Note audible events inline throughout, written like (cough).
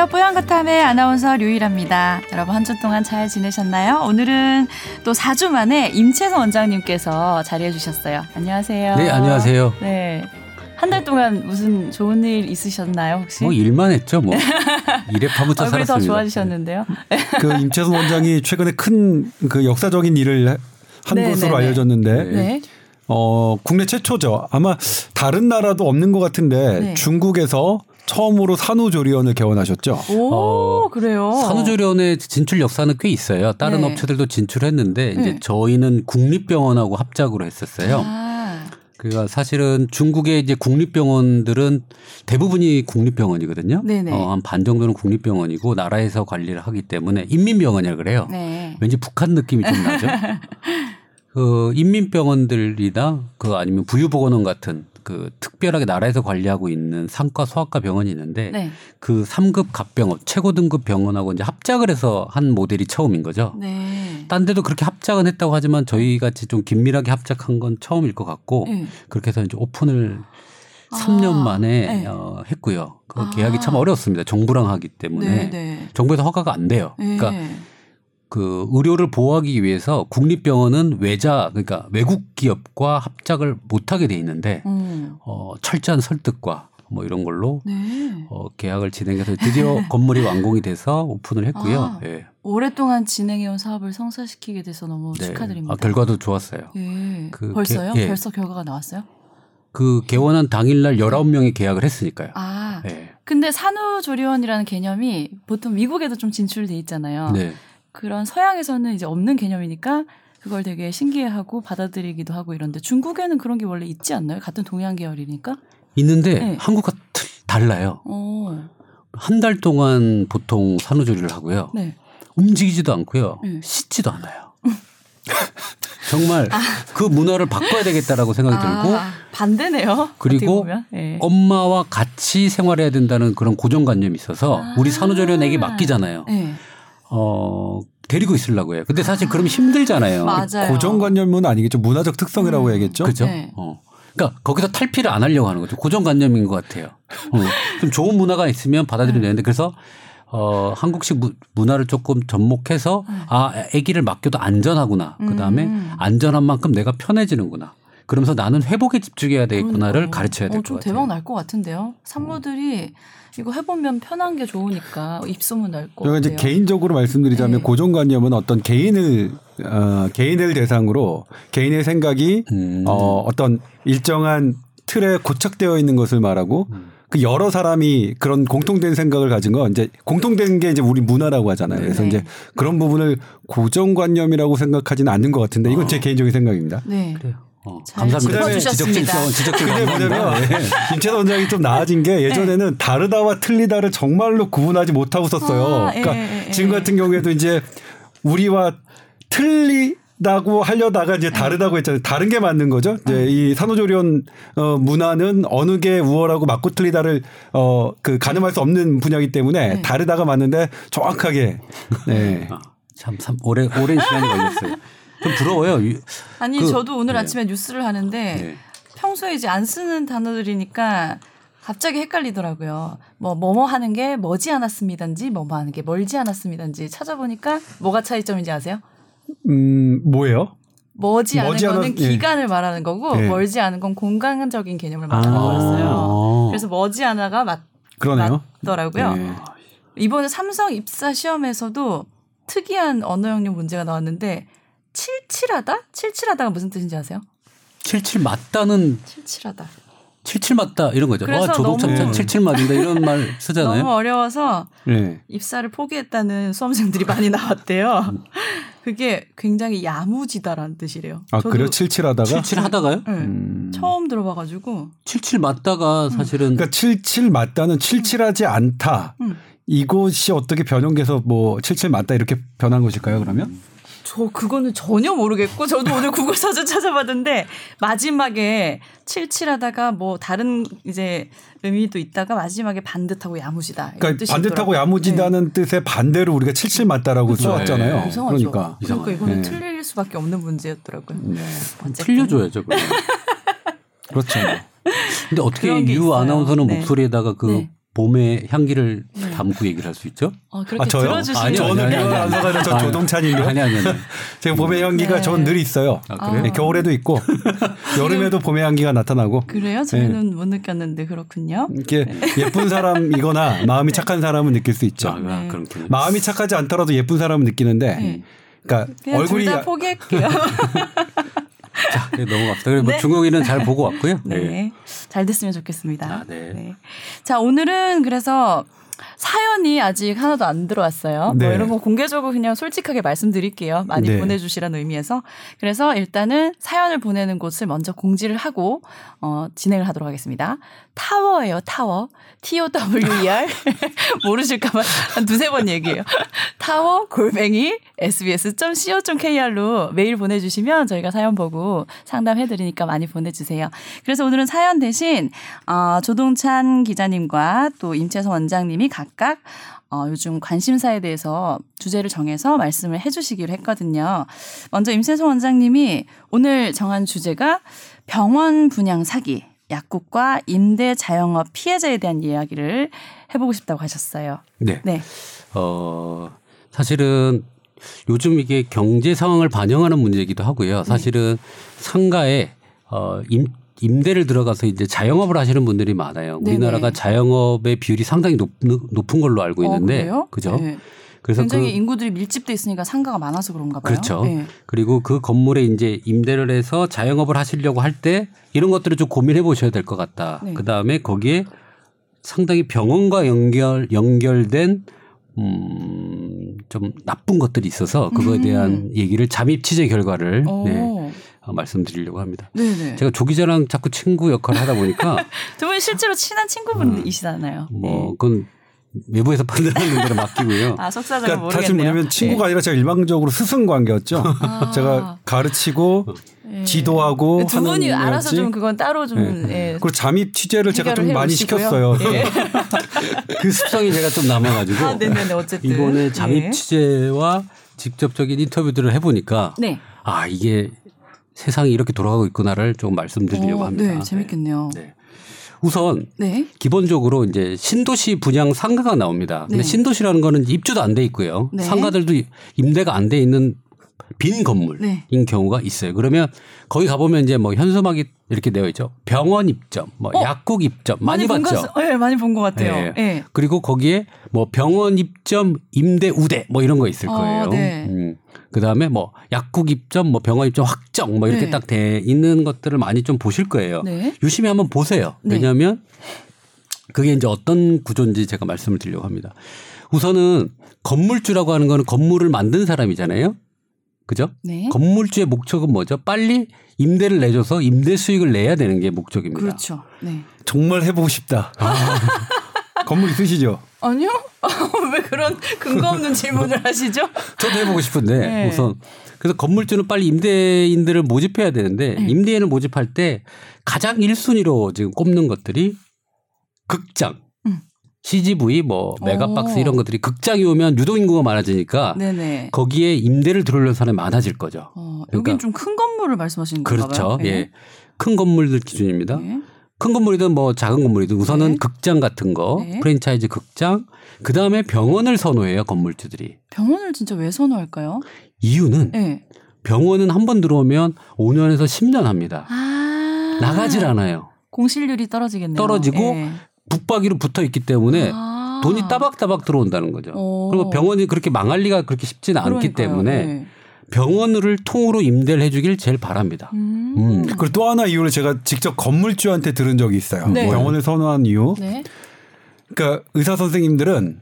안녕하세요. 뽀얀거탑의 아나운서 류일합니다. 여러분 한 주 동안 잘 지내셨나요? 오늘은 또 4주 만에 임채선 원장님께서 자리해 주셨어요. 안녕하세요. 네, 안녕하세요. 네. 한 달 동안 무슨 좋은 일 있으셨나요, 혹시? 뭐 일만 했죠, 뭐. (laughs) 일에 파묻혀 얼굴이 살았습니다. 더 좋아지셨는데요. (laughs) 그 임채선 원장이 최근에 큰 그 역사적인 일을 한 네, 것으로 네, 네. 알려졌는데 네. 어 국내 최초죠. 아마 다른 나라도 없는 것 같은데 네. 중국에서 처음으로 산후조리원을 개원하셨죠. 오, 어, 그래요. 산후조리원의 진출 역사는 꽤 있어요. 다른 네. 업체들도 진출했는데 이제 네. 저희는 국립병원하고 합작으로 했었어요. 아, 그러니까 사실은 중국의 이제 국립병원들은 대부분이 국립병원이거든요. 네네. 어, 한 반 정도는 국립병원이고 나라에서 관리를 하기 때문에 인민병원이라 그래요. 네. 왠지 북한 느낌이 좀 나죠. (laughs) 그 인민병원들이나 그 아니면 부유보건원 같은 그 특별하게 나라에서 관리하고 있는 상과 소아과 병원이 있는데 네. 그 3급 갑병원 최고 등급 병원하고 이제 합작을 해서 한 모델이 처음인 거죠. 네. 딴 데도 그렇게 합작은 했다고 하지만 저희 같이 좀 긴밀하게 합작한 건 처음일 것 같고 네. 그렇게 해서 이제 오픈을 3년 아, 만에 네. 어, 했고요. 그 아. 계약이 참 어려웠습니다. 정부랑 하기 때문에 네. 네. 정부에서 허가가 안 돼요. 네. 그러니까 그 의료를 보호하기 위해서 국립병원은 외자 그러니까 외국 기업과 합작을 못하게 돼 있는데 음. 어, 철저한 설득과 뭐 이런 걸로 네. 어, 계약을 진행해서 드디어 (laughs) 건물이 완공이 돼서 오픈을 했고요. 아. 예. 오랫동안 진행해온 사업을 성사시키게 돼서 너무 네. 축하드립니다. 아, 결과도 좋았어요. 예. 그 벌써요? 개- 예. 벌써 결과가 나왔어요? 그 개원한 당일날 19명이 계약을 했으니까요. 아. 예. 근데 산후조리원이라는 개념이 보통 미국에도 좀 진출돼 있잖아요. 네. 그런 서양에서는 이제 없는 개념이니까 그걸 되게 신기해하고 받아들이기도 하고 이런데 중국에는 그런 게 원래 있지 않나요? 같은 동양 계열이니까. 있는데 네. 한국과 틀- 달라요. 어. 한달 동안 보통 산후조리를 하고요. 네. 움직이지도 않고요. 네. 씻지도 않아요. (laughs) 정말 그 문화를 바꿔야 되겠다라고 생각이 들고 아, 반대네요. 그리고. 예. 엄마와 같이 생활해야 된다는 그런 고정관념이 있어서 아. 우리 산후조리원에게 맡기잖아요. 예. 어, 데리고 있으려고 해요. 근데 사실 그러면 힘들잖아요. 맞아요. 고정관념은 아니겠죠. 문화적 특성이라고 음. 해야겠죠. 그죠? 네. 어. 그러니까 거기서 탈피를 안 하려고 하는 거죠. 고정관념인 것 같아요. 어. 좀 좋은 문화가 있으면 받아들이면 되는데 그래서 어, 한국식 무- 문화를 조금 접목해서 아, 아기를 맡겨도 안전하구나. 그 다음에 음. 안전한 만큼 내가 편해지는구나. 그러면서 나는 회복에 집중해야 되겠구나를. 가르쳐야 될 어, 것 같아요. 대박 날 것 같은데요. 산모들이 이거 해보면 편한 게 좋으니까 입소문 날 거. 제가 이제 개인적으로 말씀드리자면 네. 고정관념은 어떤 개인을 어, 개인을 대상으로 개인의 생각이 음. 어, 어떤 일정한 틀에 고착되어 있는 것을 말하고 음. 그 여러 사람이 그런 공통된 생각을 가진 건 이제 공통된 게 이제 우리 문화라고 하잖아요. 그래서 네. 이제 그런 부분을 고정관념이라고 생각하지는 않는 것 같은데 이건 제 개인적인 생각입니다. 네. 그래요. 어, 잘 감사합니다. 짚어주셨습니다. 지적질성, 지적질 그게 뭐냐면 (laughs) 김채선 원장이 좀 나아진 게 예전에는 다르다와 틀리다를 정말로 구분하지 못하고 썼어요. 아, 예, 그러니까 예, 예. 지금 같은 경우에도 이제 우리와 틀리 다고 하려다가 이제 다르다고 했잖아요. 다른 게 맞는 거죠. 이제 이 산후조리원 어, 문화는 어느 게 우월하고 맞고 틀리다를 어, 그 가늠할 수 없는 분야이기 때문에 네. 다르다가 맞는데 정확하게 네. 아, 참, 참 오래 오랜 시간이 걸렸어요. (laughs) 좀 부러워요. 이- 아니 그- 저도 오늘 네. 아침에 뉴스를 하는데 네. 평소에 이제 안 쓰는 단어들이니까 갑자기 헷갈리더라고요. 뭐 뭐뭐 하는 게 머지 않았습니다인지 뭐뭐 하는 게 멀지 않았습니다인지 찾아보니까 뭐가 차이점인지 아세요? 음, 뭐예요? 머지 않은 거는 예. 기간을 말하는 거고 예. 멀지 않은 건 공간적인 개념을 말하는 아. 거였어요. 그래서 머지 않아가 맞, 그러네요. 맞더라고요. 네. 이번에 삼성 입사 시험에서도 특이한 언어 영역 문제가 나왔는데 칠칠하다? 칠칠하다가 무슨 뜻인지 아세요? 77 맞다는 칠칠하다. 77 맞다 이런 거죠. 그래서 와, 조동차 너무- 77 맞는다 이런 말 쓰잖아요. 너무 어려워서 네. 입사를 포기했다는 수험생들이 많이 나왔대요. (laughs) 그게 굉장히 야무지다라는 뜻이래요. 아, 저도 그래요? 칠칠하다가? 77 하다가요? 네, 음. 처음 들어봐가지고 77 맞다가 사실은 그러니까 77 맞다는 칠칠하지 않다. 음. 이것이 어떻게 변형돼서 뭐77 맞다 이렇게 변한 것일까요, 그러면? 저 그거는 전혀 모르겠고 저도 오늘 국어 사전 찾아봤는데 마지막에 칠칠하다가 뭐 다른 이제 의미도 있다가 마지막에 반듯하고 야무지다. 그러니까 반듯하고 있더라고요. 네. 야무지다는 뜻의 반대로 우리가 77 맞다라고 써왔잖아요. 네. 이상하죠. 그러니까. 그러니까 이거는 네. 틀릴 수밖에 없는 문제였더라고요. 네. 틀려줘야죠. (laughs) 그렇죠. 근데 어떻게 유 있어요. 아나운서는 네. 목소리에다가 그 네. 봄의 향기를 네. 담고 얘기를 할 수 있죠? 어, 그렇게 아, 저요? 아니요, 저는 아니요, 아니요. 안서가는 저 조동찬이요. 아니 아니 아니. (laughs) 제가 봄의 향기가 네. 전늘 있어요. 아, 그래요? 네, 겨울에도 있고 (laughs) 여름에도 봄의 향기가 나타나고 그래요? 저희는 못 느꼈는데 그렇군요. 이렇게 예쁜 사람이거나 마음이 착한 사람은 느낄 수 있죠. 아, 네. 그렇군요. 마음이 착하지 않더라도 예쁜 사람은 느끼는데, 네. 그러니까 그냥 얼굴이 둘다 야- 포기할게요. (laughs) 자, 네, 넘어갑시다. 그리고 뭐 네. 중국인은 잘 보고 왔고요. (laughs) 네. 잘 됐으면 좋겠습니다. 아, 네. 자, 오늘은 그래서 사연이 아직 하나도 안 들어왔어요. 네. 뭐 이런 거 공개적으로 그냥 솔직하게 말씀드릴게요. 많이 네. 보내주시라는 의미에서. 그래서 일단은 사연을 보내는 곳을 먼저 공지를 하고 어, 진행을 하도록 하겠습니다. 타워예요, 타워. T-O-W-E-R. (laughs) 모르실까봐 한 두세 번 얘기해요. 타워 골뱅이 sbs.co.kr로 메일 보내주시면 저희가 사연 보고 상담해드리니까 많이 보내주세요. 그래서 오늘은 사연 대신 어, 조동찬 기자님과 또 임채선 원장님이 각각 어, 요즘 관심사에 대해서 주제를 정해서 말씀을 해주시기로 했거든요. 먼저 임채선 원장님이 오늘 정한 주제가 병원 분양 사기, 약국과 임대 자영업 피해자에 대한 이야기를 해보고 싶다고 하셨어요. 네. 네. 어, 사실은 요즘 이게 경제 상황을 반영하는 문제이기도 하고요. 사실은 상가에 어, 임, 임대를 들어가서 이제 자영업을 하시는 분들이 많아요. 네네. 우리나라가 자영업의 비율이 상당히 높, 높은 걸로 알고 있는데, 어? 그죠? 네. 그래서 굉장히 그 인구들이 밀집돼 있으니까 상가가 많아서 그런가 봐요. 그렇죠. 네. 그리고 그 건물에 이제 임대를 해서 자영업을 하시려고 할 때 이런 것들을 좀 고민해 보셔야 될 것 같다. 네. 그 다음에 거기에 상당히 병원과 연결 연결된 음, 좀 나쁜 것들이 있어서 그거에 음. 대한 얘기를 잠입 취재 결과를 오. 네, 어, 말씀드리려고 합니다. 네네. 제가 조 기자랑 자꾸 친구 역할을 하다 보니까 (laughs) 두 분이 실제로 친한 친구분이시잖아요. 뭐 그건 외부에서 판단하는 대로 맡기고요. 아 속사정을 그러니까 모르겠네요. 사실 뭐냐면 친구가 아니라 제가 일방적으로 스승 관계였죠. 아. (laughs) 제가 가르치고 네. 지도하고 두 분이 알아서. 좀 그건 따로 좀 예. 그리고 잠입 취재를 제가 좀 많이. 시켰어요. 예. (laughs) 그 습성이 제가 좀 남아가지고 아, 네네네 어쨌든 이번에 잠입 예. 취재와 직접적인 인터뷰들을 해보니까 네. 아 이게 세상이 이렇게 돌아가고 있구나를 좀 말씀드리려고 어, 합니다. 네, 재밌겠네요. 네. 우선 네. 기본적으로 이제 신도시 분양 상가가 나옵니다. 근데 네. 신도시라는 거는 입주도 안 돼 있고요. 네. 상가들도 임대가 안 돼 있는 빈 건물인 네. 경우가 있어요. 그러면 거기 가보면 이제 뭐 현수막이 이렇게 되어 있죠. 병원 입점, 뭐 어? 약국 입점 많이, 본 봤죠. 것, 네, 많이 본 것 같아요. 네. 예. 그리고 거기에 뭐 병원 입점 임대 우대 뭐 이런 거 있을 어, 거예요. 네. 음. 그 다음에 뭐 약국 입점 뭐 병원 입점 확정 뭐 이렇게 네. 딱돼 있는 것들을 많이 좀 보실 거예요. 네. 유심히 한번 보세요. 네. 왜냐하면 그게 이제 어떤 구조인지 제가 말씀을 드리려고 합니다. 우선은 건물주라고 하는 거는 건물을 만든 사람이잖아요. 그죠? 네. 건물주의 목적은 뭐죠? 빨리 임대를 내줘서 임대 수익을 내야 되는 게 목적입니다. 그렇죠. 네. 정말 해보고 싶다. (laughs) 건물 있으시죠? 아니요? (laughs) 왜 그런 근거 없는 질문을 하시죠? 저도 해보고 싶은데 네. 우선 그래서 건물주는 빨리 임대인들을 모집해야 되는데 네. 임대인을 모집할 때 가장 1순위로 지금 꼽는 것들이 극장, 음. CGV, 뭐 메가박스 오. 이런 것들이 극장이 오면 유동 인구가 많아지니까 네네. 거기에 임대를 들어오려는 사람이 많아질 거죠. 어, 그러니까- 여긴 좀 큰 건물을 말씀하시는 건가요? 그렇죠. 예. 큰 건물들 기준입니다. 네. 큰 건물이든 뭐 작은 건물이든 우선은 네. 극장 같은 거, 네. 프랜차이즈 극장, 그 다음에 병원을 선호해요 건물주들이. 병원을 진짜 왜 선호할까요? 이유는 네. 병원은 한 번 들어오면 5년에서 10년 합니다. 아. 나가질 않아요. 공실률이 떨어지겠네요. 떨어지고 예. 붙박이로 붙어 있기 때문에 아. 돈이 따박따박 들어온다는 거죠. 오. 그리고 병원이 그렇게 망할 리가 그렇게 쉽지는 않기 그러니까요. 때문에 네. 병원을 통으로 임대를 해주길 제일 바랍니다. 음. 음. 그리고 또 하나 이유를 제가 직접 건물주한테 들은 적이 있어요. 네. 병원을 선호한 이유. 네. 그러니까 의사 선생님들은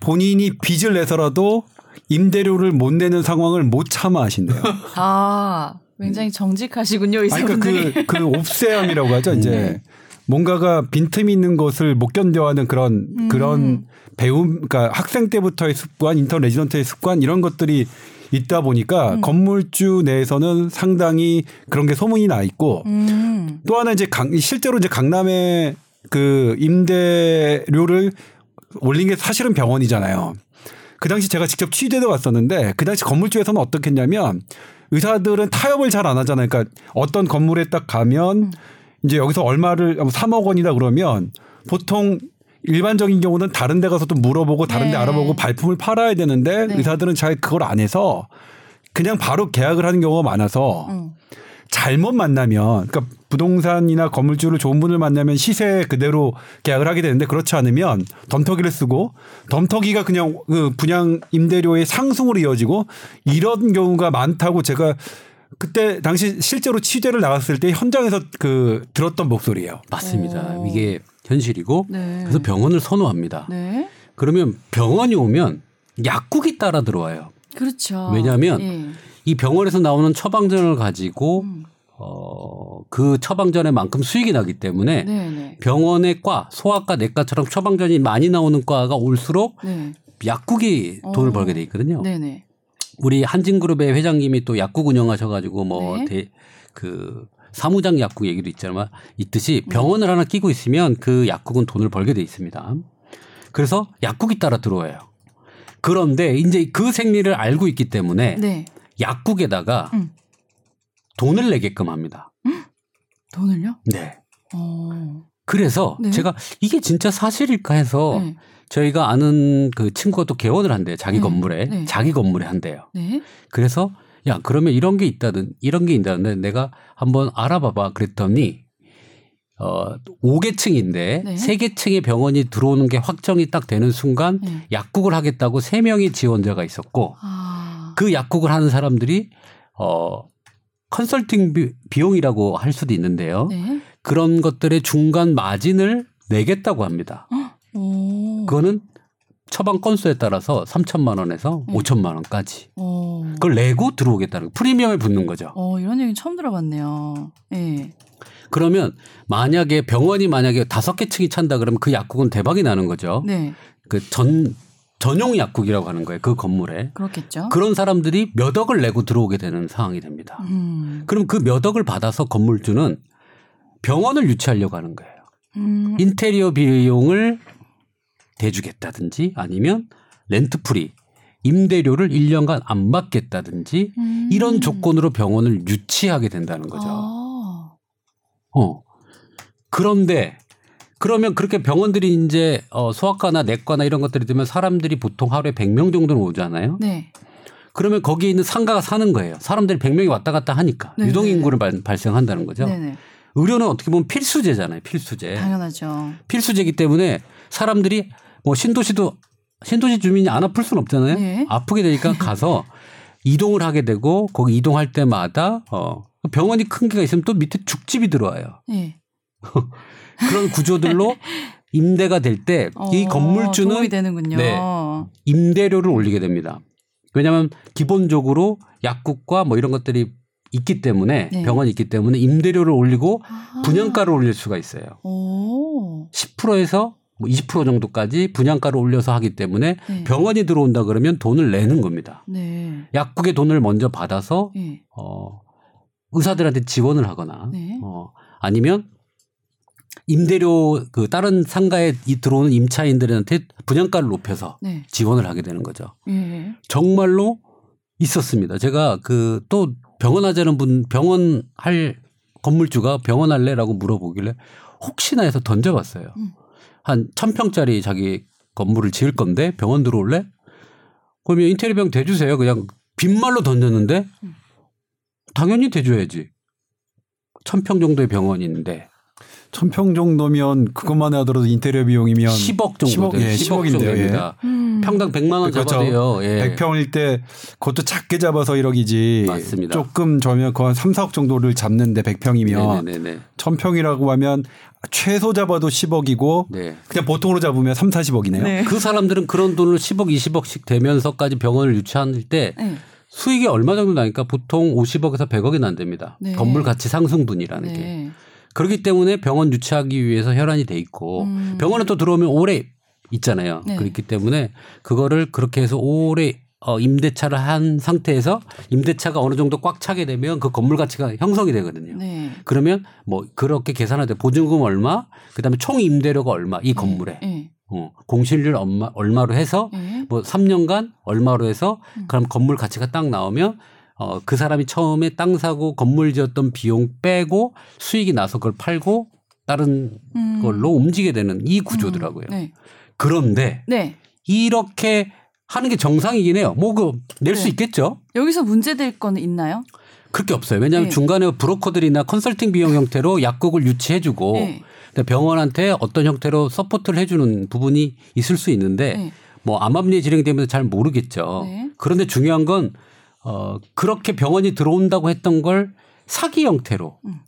본인이 빚을 내서라도 임대료를 못 내는 상황을 못 참아 하신대요. 아, 굉장히 정직하시군요, 아니, 그러니까 의사분들이. 그, 그 옵세함이라고 하죠. 이제 네. 뭔가가 빈틈이 있는 것을 못 견뎌하는 그런 음. 그런 배움, 그러니까 학생 때부터의 습관, 인턴 레지던트의 습관 이런 것들이 있다 보니까 음. 건물주 내에서는 상당히 그런 게 소문이 나 있고 음. 또 하나 이제 강, 실제로 이제 강남에 그 임대료를 올린 게 사실은 병원이잖아요. 그 당시 제가 직접 취재도 왔었는데 그 당시 건물주에서는 어떻게 했냐면 의사들은 타협을 잘 안 하잖아요. 그러니까 어떤 건물에 딱 가면 이제 여기서 얼마를 3억 원이다 그러면 보통 일반적인 경우는 다른 데 가서 또 물어보고 다른 데 네. 알아보고 발품을 팔아야 되는데 네. 의사들은 잘 그걸 안 해서 그냥 바로 계약을 하는 경우가 많아서 음. 잘못 만나면 그러니까 부동산이나 건물주를 좋은 분을 만나면 시세 그대로 계약을 하게 되는데 그렇지 않으면 덤터기를 쓰고 덤터기가 그냥 그 분양 임대료의 상승으로 이어지고 이런 경우가 많다고 제가 그때 당시 실제로 취재를 나갔을 때 현장에서 그 들었던 목소리예요. 맞습니다. 오. 이게 현실이고 네. 그래서 병원을 선호합니다. 네. 그러면 병원이 오면 약국이 따라 들어와요. 그렇죠. 왜냐하면 예. 이 병원에서 나오는 처방전을 가지고 음. 어, 그 처방전에 만큼 수익이 나기 때문에 네, 네. 병원의 과, 소아과, 내과처럼 처방전이 많이 나오는 과가 올수록 네. 약국이 돈을 어. 벌게 돼 있거든요. 네, 네. 우리 한진그룹의 회장님이 또 약국 운영하셔가지고 뭐 네. 대, 그 사무장 약국 얘기도 있잖아요. 있듯이 병원을 하나 끼고 있으면 그 약국은 돈을 벌게 돼 있습니다. 그래서 약국이 따라 들어와요. 그런데 이제 그 생리를 알고 있기 때문에 네. 약국에다가 음. 돈을 내게끔 합니다. 돈을요? 네. 어. 그래서 네. 제가 이게 진짜 사실일까 해서 네. 저희가 아는 그 친구가 또 개원을 한대요. 자기 네. 건물에. 네. 자기 건물에 한대요. 네. 그래서 야 그러면 이런 게 있다든 이런 게 있다는데 내가 한번 알아봐 봐 그랬더니 어 5계층인데 네. 세 3계층의 병원이 들어오는 게 확정이 딱 되는 순간 네. 약국을 하겠다고 세 명의 지원자가 있었고 아. 그 약국을 하는 사람들이 어 컨설팅 비, 비용이라고 할 수도 있는데요. 네. 그런 것들의 중간 마진을 내겠다고 합니다. 오. 그거는 처방 건수에 따라서 3천만 원에서 음. 5천만 원까지 어. 그걸 내고 들어오겠다는 거. 프리미엄에 붙는 거죠. 어, 이런 얘기 처음 들어봤네요. 예. 그러면 만약에 병원이 만약에 다섯 개 층이 찬다 그러면 그 약국은 대박이 나는 거죠. 네. 그전 전용 약국이라고 하는 거예요. 그 건물에. 그렇겠죠. 그런 사람들이 몇 억을 내고 들어오게 되는 상황이 됩니다. 음. 그럼 그 몇 억을 받아서 건물주는 병원을 유치하려고 하는 거예요. 음. 인테리어 비용을 대주겠다든지 아니면 rent free 임대료를 1년간 안 받겠다든지 음. 이런 조건으로 병원을 유치하게 된다는 거죠. 아. 어. 그런데 그러면 그렇게 병원들이 이제 어 소아과나 내과나 이런 것들이 되면 사람들이 보통 하루에 100명 정도는 오잖아요. 네. 그러면 거기에 있는 상가가 사는 거예요. 사람들이 100명이 왔다 갔다 하니까 네, 유동 네. 인구를 발- 발생한다는 거죠. 네네. 의료는 어떻게 보면 필수제잖아요. 필수제. 당연하죠. 필수제이기 때문에 사람들이 뭐 신도시도 신도시 주민이 안 아플 수는 없잖아요. 네. 아프게 되니까 (laughs) 가서 이동을 하게 되고 거기 이동할 때마다 어 병원이 큰 개가 있으면 또 밑에 죽집이 들어와요. 예. (laughs) 그런 구조들로 (laughs) 임대가 될 때이 어, 건물주는. 네. 임대료를 올리게 됩니다. 왜냐하면 기본적으로 약국과 뭐 이런 것들이 있기 때문에 네. 병원이 있기 때문에 임대료를 올리고 아. 분양가를 올릴 수가 있어요. 오. 10%에서 뭐 20% 정도까지 분양가를 올려서 하기 때문에 네. 병원이 들어온다 그러면 돈을 내는 겁니다. 네. 약국의 돈을 먼저 받아서 예. 어 의사들한테 지원을 하거나 네. 어 아니면 임대료 그 다른 상가에 이 들어오는 임차인들한테 분양가를 높여서 네. 지원을 하게 되는 거죠. 예. 정말로 있었습니다. 제가 그 또 병원 하자는 분 병원 할 건물주가 병원 할래라고 물어보길래 혹시나 해서 던져봤어요. 음. 한 천평짜리 자기 건물을 지을 건데 병원 들어올래? 그러면 인테리어 병 대주세요. 그냥 빈말로 던졌는데 음. 당연히 대줘야지. 천평 정도의 병원인데 천평 정도면 그것만 하더라도 인테리어 비용이면 10억 정도 10억, 돼요. 예, 10억 10억 정도 인데요. 예. 됩니다. 음. 평당 100만 원 그렇죠. 잡아도요. 예. 100평일 때 그것도 작게 잡아서 1억이지. 맞습니다. 조금 저면 거의 한 3, 4억 정도를 잡는데 100평이면 네네네. 1000평이라고 하면 최소 잡아도 10억이고 네. 그냥 보통으로 잡으면 3, 40억이네요. 네. 그 사람들은 그런 돈을 10억, 20억씩 되면서까지 병원을 유치할 때 네. 수익이 얼마 정도 나니까 보통 50억에서 100억이 난답니다. 네. 건물 가치 상승분이라는 게. 네. 그렇기 때문에 병원 유치하기 위해서 혈안이 돼 있고 음. 병원에 또 들어오면 오래 있잖아요. 네. 그렇기 때문에 그거를 그렇게 해서 오래 어, 임대차를 한 상태에서 임대차가 어느 정도 꽉 차게 되면 그 건물 가치가 형성이 되거든요. 네. 그러면 뭐 그렇게 계산할 때 보증금 얼마, 그다음에 총 임대료가 얼마 이 건물에 예. 어, 공실률 얼마, 얼마로 해서 예. 뭐 3년간 얼마로 해서 음. 그럼 건물 가치가 딱 나오면 어, 그 사람이 처음에 땅 사고 건물 지었던 비용 빼고 수익이 나서 그걸 팔고 다른 음. 걸로 움직이게 되는 이 구조더라고요. 네. 그런데 네. 이렇게 하는 게 정상이긴 해요. 뭐 그 낼수 네. 있겠죠. 여기서 문제될 거는 있나요? 그렇게 없어요. 왜냐하면 네. 중간에 브로커들이나 컨설팅 비용 형태로 약국을 유치해주고 네. 병원한테 어떤 형태로 support를 해주는 부분이 있을 수 있는데 네. 뭐 암암리에 진행되면서 잘 모르겠죠. 네. 그런데 중요한 건 어, 그렇게 병원이 들어온다고 했던 걸 사기 형태로 음.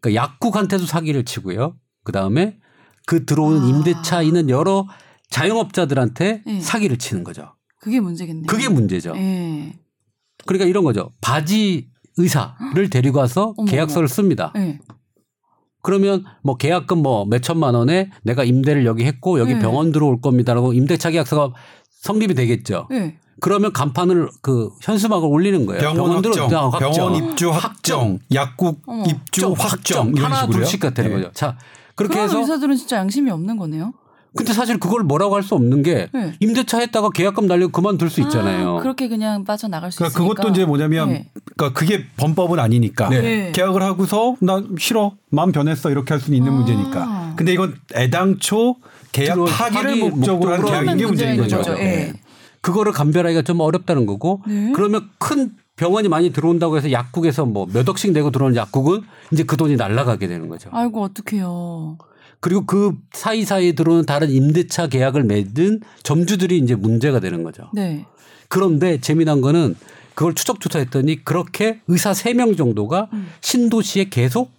그러니까 약국한테도 사기를 치고요. 그 다음에 그 들어오는 아. 임대차 있는 여러 자영업자들한테 네. 사기를 치는 거죠. 그게 문제겠네요. 그게 문제죠. 네. 그러니까 이런 거죠. 바지 의사를 데리고 와서 어머, 계약서를 씁니다. 네. 그러면 뭐 계약금 뭐 몇천만 원에 내가 임대를 여기 했고 여기 네. 병원 들어올 겁니다라고 임대차 계약서가 성립이 되겠죠. 네. 그러면 간판을 그 현수막을 올리는 거예요. 병원 들어- 확정, 아, 병원 입주 확정, 약국 어머. 입주 확정 이런 하나 식으로요. 둘씩 같은 네. 거죠. 자 그렇게 그런 해서 의사들은 진짜 양심이 없는 거네요. 근데 사실 그걸 뭐라고 할 수 없는 게 네. 임대차 했다가 계약금 날리고 그만둘 수 있잖아요. 아, 그렇게 그냥 빠져나갈 수 그러니까 있으니까. 그것도 이제 뭐냐면 네. 그러니까 그게 범법은 아니니까 네. 계약을 하고서 나 싫어 마음 변했어 이렇게 할 수는 있는 아. 문제니까. 근데 이건 애당초 계약 파기를 파기 목적으로 한 목적으로 계약인 게 문제인 문제인 거죠. 거죠. 예. 그거를 감별하기가 좀 어렵다는 거고 네. 그러면 큰 병원이 많이 들어온다고 해서 약국에서 뭐 몇 억씩 내고 들어오는 약국은 이제 그 돈이 날라가게 되는 거죠. 아이고 어떡해요. 그리고 그 사이사이에 들어오는 다른 임대차 계약을 맺은 점주들이 이제 문제가 되는 거죠. 네. 그런데 재미난 거는 그걸 추적 조사했더니 그렇게 의사 3명 정도가 신도시에 계속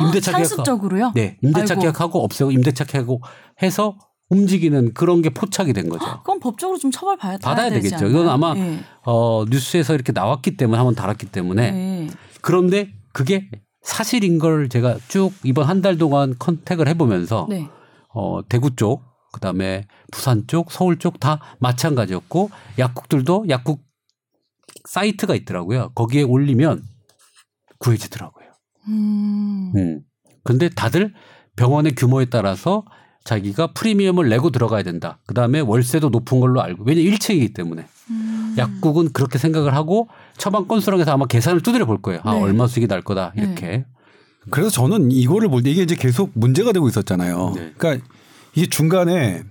임대차 계약 상습적으로요? 네, 임대차 아이고. 계약하고 없애고 임대차 계약하고 해서 움직이는 그런 게 포착이 된 거죠. 그건 법적으로 좀 처벌 받아야 받아야 되겠죠. 이건 아마 네. 어, 뉴스에서 이렇게 나왔기 때문에 한번 달았기 때문에 네. 그런데 그게 사실인 걸 제가 쭉 이번 한 달 동안 컨택을 해보면서 네. 어, 대구 쪽, 그 다음에 부산 쪽, 서울 쪽 다 마찬가지였고 약국들도 약국 사이트가 있더라고요. 거기에 올리면 구해지더라고요. 음. 음. 근데 다들 병원의 규모에 따라서 자기가 프리미엄을 내고 들어가야 된다. 그 다음에 월세도 높은 걸로 알고. 왜냐 1층이기 때문에. 음. 약국은 그렇게 생각을 하고 처방 건수랑에서 아마 계산을 두드려 볼 거예요. 아, 네. 얼마 수익이 날 거다. 이렇게. 그래서 저는 이거를 볼 때 이게 이제 계속 문제가 되고 있었잖아요. 네. 그러니까 이게 중간에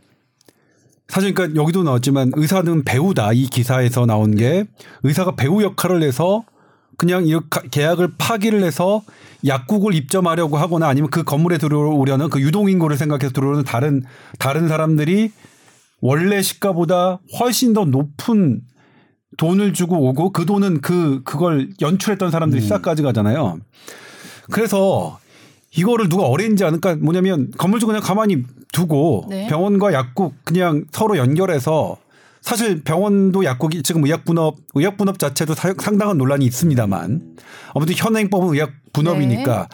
사실 그러니까 여기도 나왔지만 의사는 배우다 이 기사에서 나온 게 의사가 배우 역할을 해서 그냥 이 가- 계약을 파기를 해서 약국을 입점하려고 하거나 아니면 그 건물에 들어오려는 그 유동 인구를 생각해서 들어오는 다른 다른 사람들이 원래 시가보다 훨씬 더 높은 돈을 주고 오고 그 돈은 그 그걸 연출했던 사람들이 싹 가져가잖아요. 그래서 이거를 누가 어레인지 않을까 뭐냐면 건물주 그냥 가만히 두고 네. 병원과 약국 그냥 서로 연결해서 사실 병원도 약국이 지금 의약 분업 의약 분업 자체도 사- 상당한 논란이 있습니다만 아무튼 현행법은 의약 분업이니까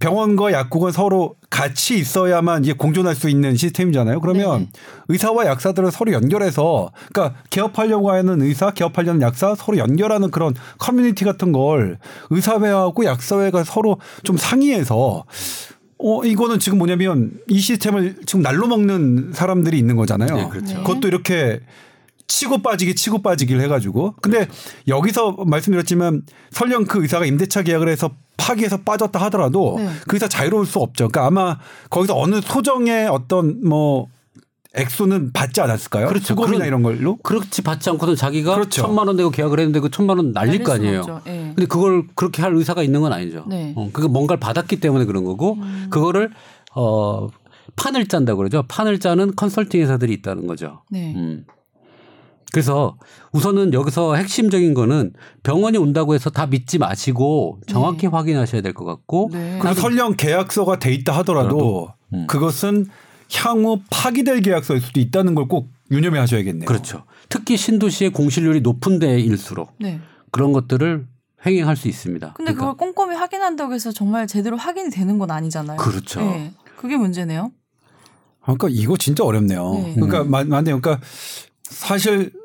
병원과 약국은 서로 같이 있어야만 이제 공존할 수 있는 시스템이잖아요. 그러면 네. 의사와 약사들을 서로 연결해서 그러니까 개업하려고 하는 의사, 개업하려는 약사 서로 연결하는 그런 커뮤니티 같은 걸 의사회하고 약사회가 서로 좀 상의해서 어 이거는 지금 뭐냐면 이 시스템을 지금 날로 먹는 사람들이 있는 거잖아요. 네, 그렇죠. 네. 그것도 이렇게 치고 빠지기 치고 빠지기를 해가지고 근데 여기서 말씀드렸지만 설령 그 의사가 임대차 계약을 해서 파기해서 빠졌다 하더라도 네. 그 의사 자유로울 수 없죠. 그러니까 아마 거기서 어느 소정의 어떤 뭐 액수는 받지 않았을까요? 그렇죠. 수고비나 그런- 이런 걸로. 그렇지 받지 않고는 자기가 그렇죠. 천만 원 내고 계약을 했는데 그 천만 원 날릴 거 아니에요. 예. 근데 그걸 그렇게 할 의사가 있는 건 아니죠. 네. 어, 그거 뭔가를 받았기 때문에 그런 거고 그거를 어 판을 짠다 고 그러죠. 판을 짜는 컨설팅 회사들이 있다는 거죠. 네. 음. 그래서 우선은 여기서 핵심적인 거는 병원이 온다고 해서 다 믿지 마시고 정확히 확인하셔야 될 것 같고 네. 그리고 설령 계약서가 돼 있다 하더라도 음. 그것은 향후 파기될 계약서일 수도 있다는 걸 꼭 유념해 하셔야겠네요. 그렇죠. 특히 신도시의 공실률이 높은 데일수록 네. 그런 것들을 횡행할 수 있습니다. 근데 그러니까 그걸 꼼꼼히 확인한다고 해서 정말 제대로 확인이 되는 건 아니잖아요. 그렇죠. 네. 그게 문제네요. 그러니까 이거 진짜 어렵네요. 네. 그러니까 마- 맞네요. 그러니까 사실 그-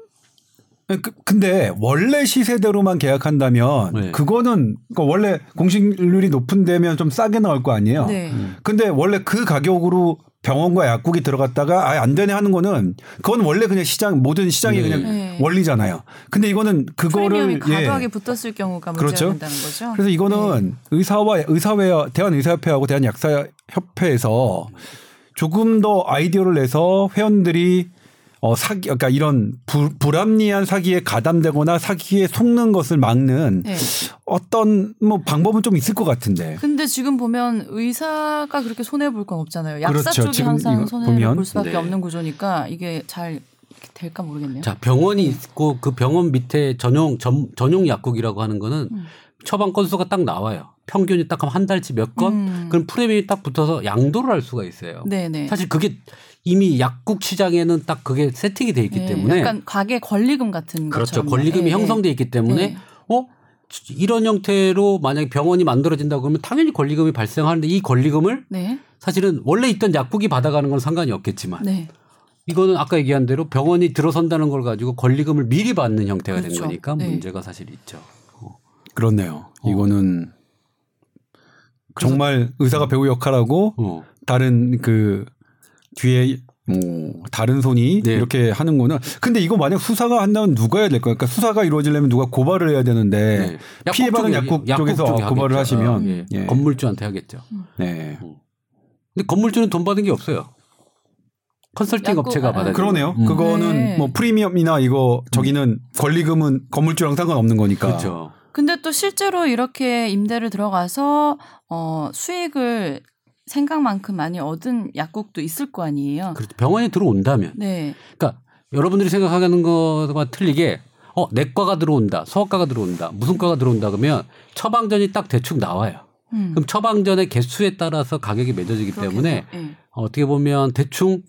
근데 원래 시세대로만 계약한다면 네. 그거는 그러니까 원래 공식률이 높은 데면 좀 싸게 나올 거 아니에요. 네. 음. 근데 원래 그 가격으로 병원과 약국이 들어갔다가 아예 안 되네 하는 거는 그건 원래 그냥 시장 모든 시장이 네. 그냥 네. 원리잖아요. 근데 이거는 프리미엄이 그거를 예. 과도하게 붙었을 경우가 문제가 그렇죠. 된다는 거죠. 그래서 이거는 의사와 의사회 대한 의사협회하고 대한 약사협회에서 조금 더 아이디어를 내서 회원들이 어 사기 그러니까 이런 불, 불합리한 사기에 가담되거나 사기에 속는 것을 막는 네. 어떤 뭐 방법은 좀 있을 것 같은데. 근데 지금 보면 의사가 그렇게 손해 볼 건 없잖아요. 약사 그렇죠. 쪽이 지금 항상 보면. 볼 수밖에 네. 없는 구조니까 이게 잘 될까 모르겠네요. 자 병원이 있고 그 병원 밑에 전용 전, 전용 약국이라고 하는 거는 음. 처방 건수가 딱 나와요. 평균이 딱 한 달치 몇 건. 음. 그럼 프리미엄이 딱 붙어서 양도를 할 수가 있어요. 네네. 사실 그게 이미 약국 시장에는 딱 그게 세팅이 돼 있기 네, 때문에 약간 가게 권리금 같은 그렇죠. 것처럼. 권리금이 네, 형성돼 있기 때문에 네. 어 이런 형태로 만약에 병원이 만들어진다고 그러면 당연히 권리금이 발생하는데 이 권리금을 네. 사실은 원래 있던 약국이 받아가는 건 상관이 없겠지만 네. 이거는 아까 얘기한 대로 병원이 들어선다는 걸 가지고 권리금을 미리 받는 형태가 된 그렇죠. 거니까 네. 문제가 사실 있죠. 그렇네요. 어. 이거는 정말 의사가 배우 역할하고 어. 다른 그 뒤에 뭐 다른 손이 네. 이렇게 하는 거는 근데 이거 만약 수사가 한다면 누가 해야 될까요? 그러니까 수사가 이루어지려면 누가 고발을 해야 되는데 네. 약국 피해받은 약국 약국 쪽에서 쪽에 고발을 하겠죠. 하시면 어, 예. 예. 건물주한테 하겠죠. 네. 근데 건물주는 돈 받은 게 없어요. 컨설팅 약국- 업체가 아, 받아요. 그러네요. 음. 그거는 네. 뭐 프리미엄이나 이거 저기는 권리금은 건물주랑 상관없는 거니까. 그렇죠. 근데 또 실제로 이렇게 임대를 들어가서 어 수익을 생각만큼 많이 얻은 약국도 있을 거 아니에요. 그렇죠. 병원에 들어온다면 네. 그러니까 여러분들이 생각하는 것과 틀리게 어 내과가 들어온다, 소아과가 들어온다, 무슨 과가 들어온다 그러면 처방전이 딱 대충 나와요. 음. 그럼 처방전의 개수에 따라서 가격이 때문에 그렇겠죠. 예. 어떻게 보면 대충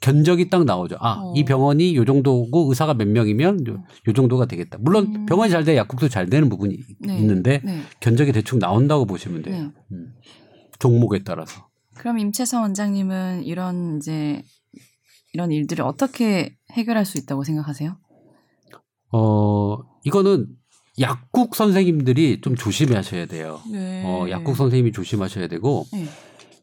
견적이 딱 나오죠. 아, 어. 이 병원이 요 정도고 의사가 몇 명이면 요, 요 정도가 되겠다. 물론 음. 병원이 잘 돼 약국도 잘 되는 부분이 네. 있는데 네. 견적이 대충 나온다고 보시면 돼요. 네. 음. 종목에 따라서. 그럼 임채성 원장님은 이런 이제 이런 일들을 어떻게 해결할 수 있다고 생각하세요? 어, 이거는 약국 선생님들이 좀 조심하셔야 돼요. 네. 어, 약국 선생님이 조심하셔야 되고 네.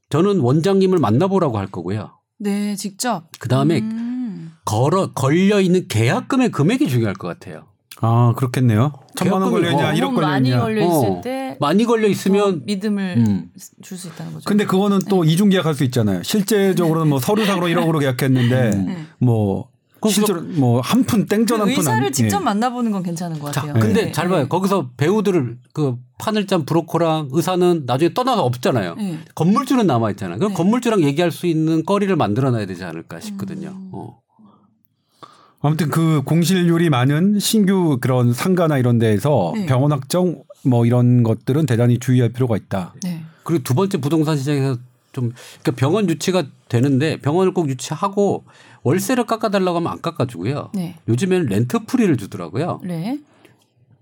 저는 원장님을 만나보라고 할 거고요. 네, 직접. 그 다음에 음. 걸어 걸려 있는 계약금의 금액이 중요할 것 같아요. 아 그렇겠네요. 천만 원 계약금이 걸려 있냐, 어, 1억 너무 많이. 걸려 있을 어. 때 많이 걸려 더 있으면 믿음을 음. 줄수 있다는 거죠. 근데 그거는 또 이중 계약할 수 있잖아요. 실제적으로는 뭐 서류상으로 1억으로 계약했는데 음. 네. 뭐 실제로 뭐 한 푼 땡전 그 한푼 의사를 안- 직접 예. 만나보는 건 괜찮은 것 자, 같아요. 근데 네. 잘 봐요. 거기서 배우들을 그 파늘잔 브로커랑 의사는 나중에 떠나서 없잖아요. 네. 건물주는 남아 있잖아요. 그럼 네. 건물주랑 얘기할 수 있는 거리를 만들어놔야 되지 않을까 싶거든요. 음. 어. 아무튼 그 공실률이 많은 신규 그런 상가나 이런 데에서 네. 병원 확정 뭐 이런 것들은 대단히 주의할 필요가 있다. 네. 그리고 두 번째 부동산 시장에서 좀 그러니까 병원 유치가 되는데 병원을 꼭 유치하고 월세를 깎아달라고 하면 안 깎아주고요. 네. 요즘에는 렌트 프리를 주더라고요. 네.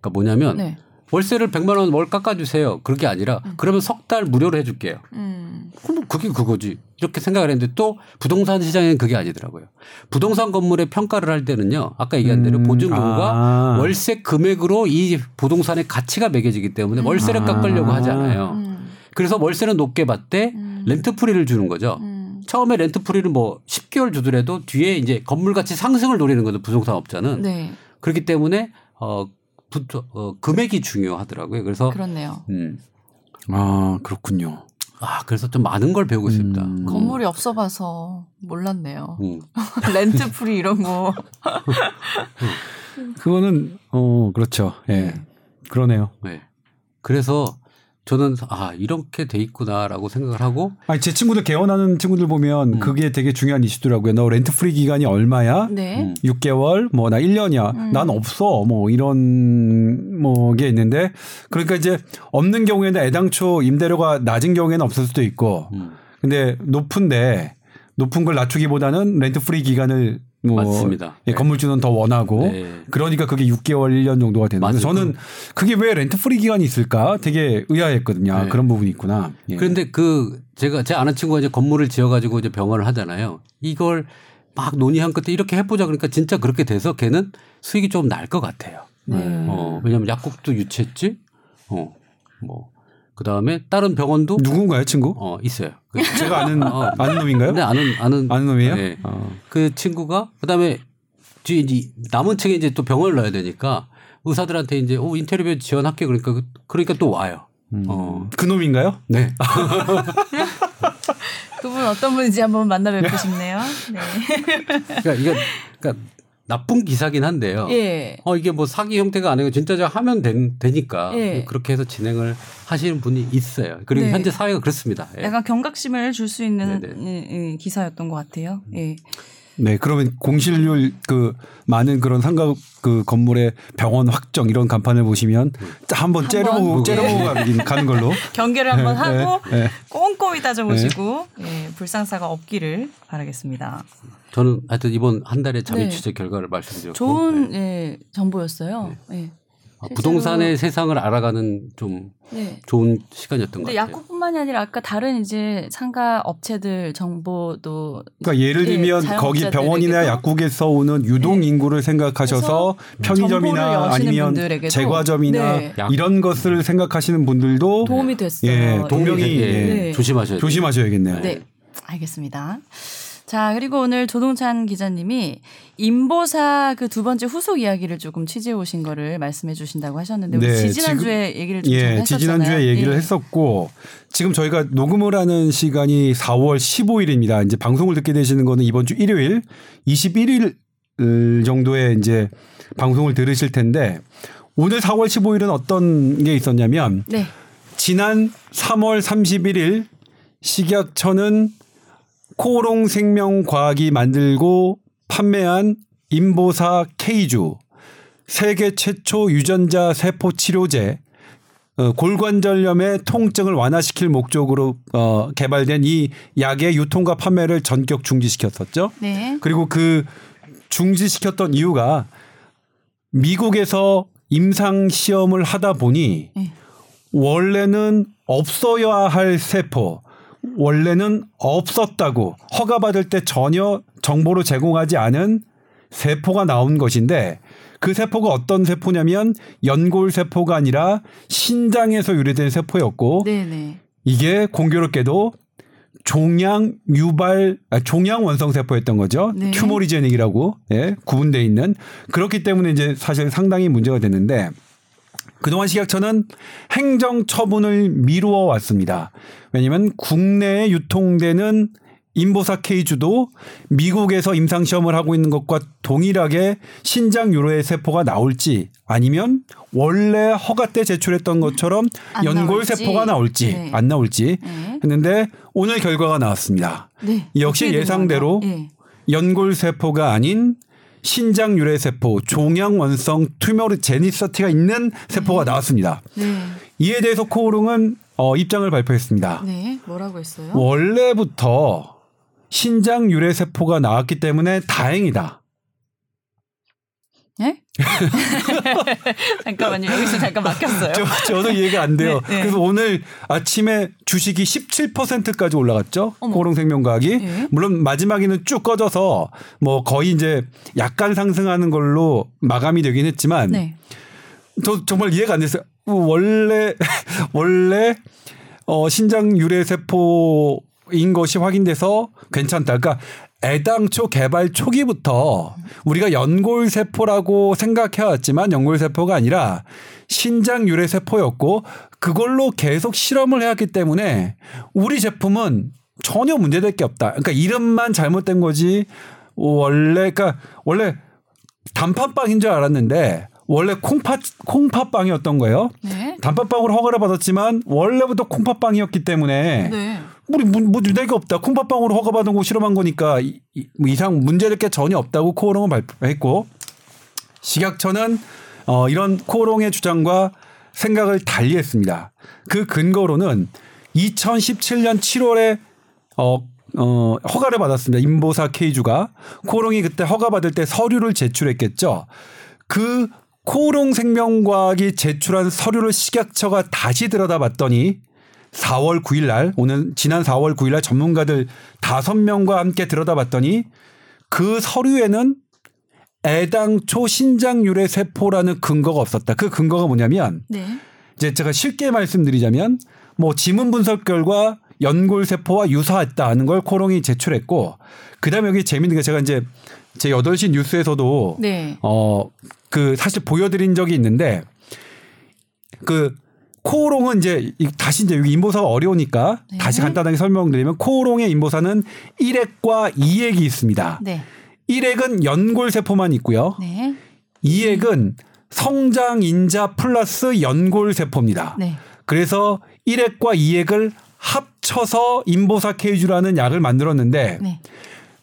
그러니까 뭐냐면 네. 월세를 100만 원 월 깎아주세요. 그게 아니라 그러면 석 달 무료로 해줄게요. 음. 그럼 그게 그거지. 이렇게 생각을 했는데 또 부동산 시장에는 그게 아니더라고요. 부동산 건물의 평가를 할 때는요. 아까 얘기한 대로 음, 보증금과 아. 월세 금액으로 이 부동산의 가치가 매겨지기 때문에 월세를 아. 깎으려고 하잖아요. 음. 그래서 월세는 높게 받되 음. rent free를 주는 거죠. 음. 처음에 rent free를 뭐 10개월 주더라도 뒤에 이제 건물 가치 상승을 노리는 거죠. 부동산 업자는. 네. 그렇기 때문에 어, 부, 어 금액이 중요하더라고요. 그래서 그렇네요. 음. 아 그렇군요. 아, 그래서 좀 많은 걸 배우고 있습니다. 음. 건물이 없어 봐서 몰랐네요. 음. (laughs) rent free 이런 거. 그거는 어 그렇죠. 예. 그러네요. 네. 그래서 저는 아 이렇게 돼 있구나라고 생각을 하고 아니 제 친구들 개원하는 친구들 보면 음. 그게 되게 중요한 이슈더라고요. 너 rent free 기간이 얼마야? 네. 음. 6개월 뭐 나 1년이야. 음. 난 없어. 뭐 이런 뭐게 있는데 그러니까 이제 없는 경우에는 애당초 임대료가 낮은 경우에는 없을 수도 있고 음. 근데 높은데 높은 걸 낮추기보다는 rent free 기간을 뭐 맞습니다. 예, 네. 건물주는 더 원하고 네. 그러니까 그게 6개월 1년 정도가 되는데 맞아요. 저는 그게 왜 rent free 기간이 있을까 되게 의아했거든요. 아, 네. 그런 부분이 있구나. 예. 그런데 그 제가 제 아는 친구가 이제 건물을 지어 가지고 이제 병원을 하잖아요. 이걸 막 논의한 끝에 이렇게 해보자 그러니까 진짜 그렇게 돼서 걔는 수익이 좀 날 것 같아요. 네. 음. 어, 왜냐면 약국도 유치했지. 어, 뭐 그 다음에 다른 병원도 누군가요, 친구? 어 있어요. 그- (laughs) 제가 아는 어. 아는 놈인가요? 근데 아는 아는 아는 놈이에요? 네. 어. 그 친구가 그 다음에 뒤에 이제 남은 층에 이제 또 병원을 넣어야 되니까 의사들한테 이제 어 인테리어 지원할게 그러니까 그- 그러니까 또 와요. 어. 그 놈인가요? 네. (laughs) 그분 어떤 분인지 한번 만나 뵙고 싶네요. 네. 그러니까 이게 그러니까 나쁜 기사긴 한데요. 예. 어 이게 뭐 사기 형태가 아니고 진짜 저 하면 된, 되니까 예. 그렇게 해서 진행을 하시는 분이 있어요. 그리고 네. 현재 사회가 그렇습니다. 예. 약간 경각심을 줄 수 있는. 이- 이 기사였던 것 같아요. 예. 네, 그러면 공실률 그 많은 그런 상가 그 건물의 병원 확정 이런 간판을 보시면 한번 째려보고 번? 째려보고 가는 걸로. (laughs) 경계를 한번 하고 네, 네. 꼼꼼히 따져보시고 예, 불상사가 없기를 바라겠습니다. 저는 하여튼 이번 한 달의 자료 네. 취재 결과를 말씀드렸고 좋은 네. 예, 정보였어요. 예. 아, 부동산의 세상을 알아가는 좀 네. 좋은 시간이었던 것 같아요. 약국뿐만이 아니라 아까 다른 이제 상가 업체들 정보도 그러니까 예를 예, 들면 거기 자영업자들에게도 병원이나 약국에서 오는 유동 인구를 생각하셔서 편의점이나 아니면 분들에게도 제과점이나 네. 이런 것을 생각하시는 분들도 도움이 됐어요. 예, 분명히 분명히 예, 네. 조심하셔야. 조심하셔야겠네요. 네, 알겠습니다. 자, 그리고 오늘 조동찬 기자님이 인보사 그 두 번째 후속 이야기를 조금 취재해 오신 거를 말씀해 주신다고 하셨는데 우리 네, 지지난주에 얘기를 좀 예, 했었잖아요. 지지난주에 얘기를 예. 했었고 지금 저희가 녹음을 하는 시간이 4월 15일입니다. 이제 방송을 듣게 되시는 거는 이번 주 일요일 21일 정도에 이제 방송을 들으실 텐데 오늘 4월 15일은 어떤 게 있었냐면 네. 지난 3월 31일 식약처는 코오롱 생명과학이 만들고 판매한 인보사 K주 세계 최초 유전자 세포 치료제 어, 골관절염의 통증을 완화시킬 목적으로 어, 개발된 이 약의 유통과 판매를 전격 중지시켰었죠. 네. 그리고 그 중지시켰던 이유가 미국에서 임상 시험을 하다 보니 네. 원래는 없어야 할 세포, 원래는 없었다고 허가받을 때 전혀 정보를 제공하지 않은 세포가 나온 것인데 그 세포가 어떤 세포냐면 연골 세포가 아니라 신장에서 유래된 세포였고 네, 네. 이게 공교롭게도 종양 유발 아, 종양 원성 세포였던 거죠. 네. 튜모리제닉이라고 예, 구분돼 있는 그렇기 때문에 이제 사실 상당히 문제가 됐는데 그동안 식약처는 행정 처분을 미루어 왔습니다. 왜냐하면 국내에 유통되는 인보사 K주도 미국에서 임상 시험을 하고 있는 것과 동일하게 신장 유래의 세포가 나올지 아니면 원래 허가 때 제출했던 것처럼 안 연골 나올지. 세포가 나올지 네. 안 나올지 네. 했는데 오늘 결과가 나왔습니다. 네. 역시 예상대로? 예. 연골 세포가 아닌 신장 유래 세포 종양 원성 튜머르 제니서티가 있는 세포가 나왔습니다. 네. 이에 대해서 코오롱은 어, 입장을 발표했습니다. 네. 뭐라고 했어요? 원래부터 신장 유래 세포가 나왔기 때문에 다행이다. 예? (laughs) 잠깐만요. 여기서 잠깐 막혔어요. 저, 저도 이해가 안 돼요. 네, 네. 그래서 오늘 아침에 주식이 17%까지 올라갔죠. 어머. 코오롱생명과학이. 네. 물론 마지막에는 쭉 꺼져서 뭐 거의 이제 약간 상승하는 걸로 마감이 되긴 했지만 네. 저 정말 이해가 안 됐어요. 원래 (laughs) 원래 어 신장 유래 세포인 것이 확인돼서 괜찮다. 그러니까 애당초 개발 초기부터 우리가 연골 세포라고 생각해 왔지만 연골 세포가 아니라 신장 유래 세포였고 그걸로 계속 실험을 해왔기 때문에 우리 제품은 전혀 문제될 게 없다. 그러니까 이름만 잘못된 거지. 원래 그러니까 원래 단팥빵인 줄 알았는데 원래 콩팥 콩팥빵이었던 거예요. 네. 단팥빵으로 허가를 받았지만 원래부터 콩팥빵이었기 때문에 네. 우리 문- 뭐 문제가 없다. 콩팥빵으로 허가받은 거 실험한 거니까 이, 이- 뭐 이상 문제될 게 전혀 없다고 코오롱은 발표했고 식약처는 어, 이런 코오롱의 주장과 생각을 달리했습니다. 그 근거로는 2017년 7월에 어, 어, 허가를 받았습니다. 인보사 K주가 코오롱이 그때 허가 받을 때 서류를 제출했겠죠. 그 코오롱 생명과학이 제출한 서류를 식약처가 다시 들여다봤더니 4월 9일 날 오늘 지난 4월 9일 날 전문가들 다섯 명과 함께 들여다봤더니 그 서류에는 애당초 신장 유래 세포라는 근거가 없었다. 그 근거가 뭐냐면 네. 이제 제가 쉽게 말씀드리자면 뭐 지문 분석 결과 연골 세포와 유사했다는 걸 코롱이 제출했고 그다음에 여기 재밌는 게 제가 이제 제 8시 뉴스에서도 네. 어그 사실 보여드린 적이 있는데 그 코오롱은 이제 이- 다시 이제 여기 인보사가 어려우니까 네. 다시 간단하게 설명드리면 코오롱의 인보사는 1액과 2액이 있습니다. 네. 1액은 연골 세포만 있고요. 네. 2액은 성장 인자 플러스 연골 세포입니다. 네. 그래서 1액과 2액을 합쳐서 인보사 케이주라는 약을 만들었는데 네.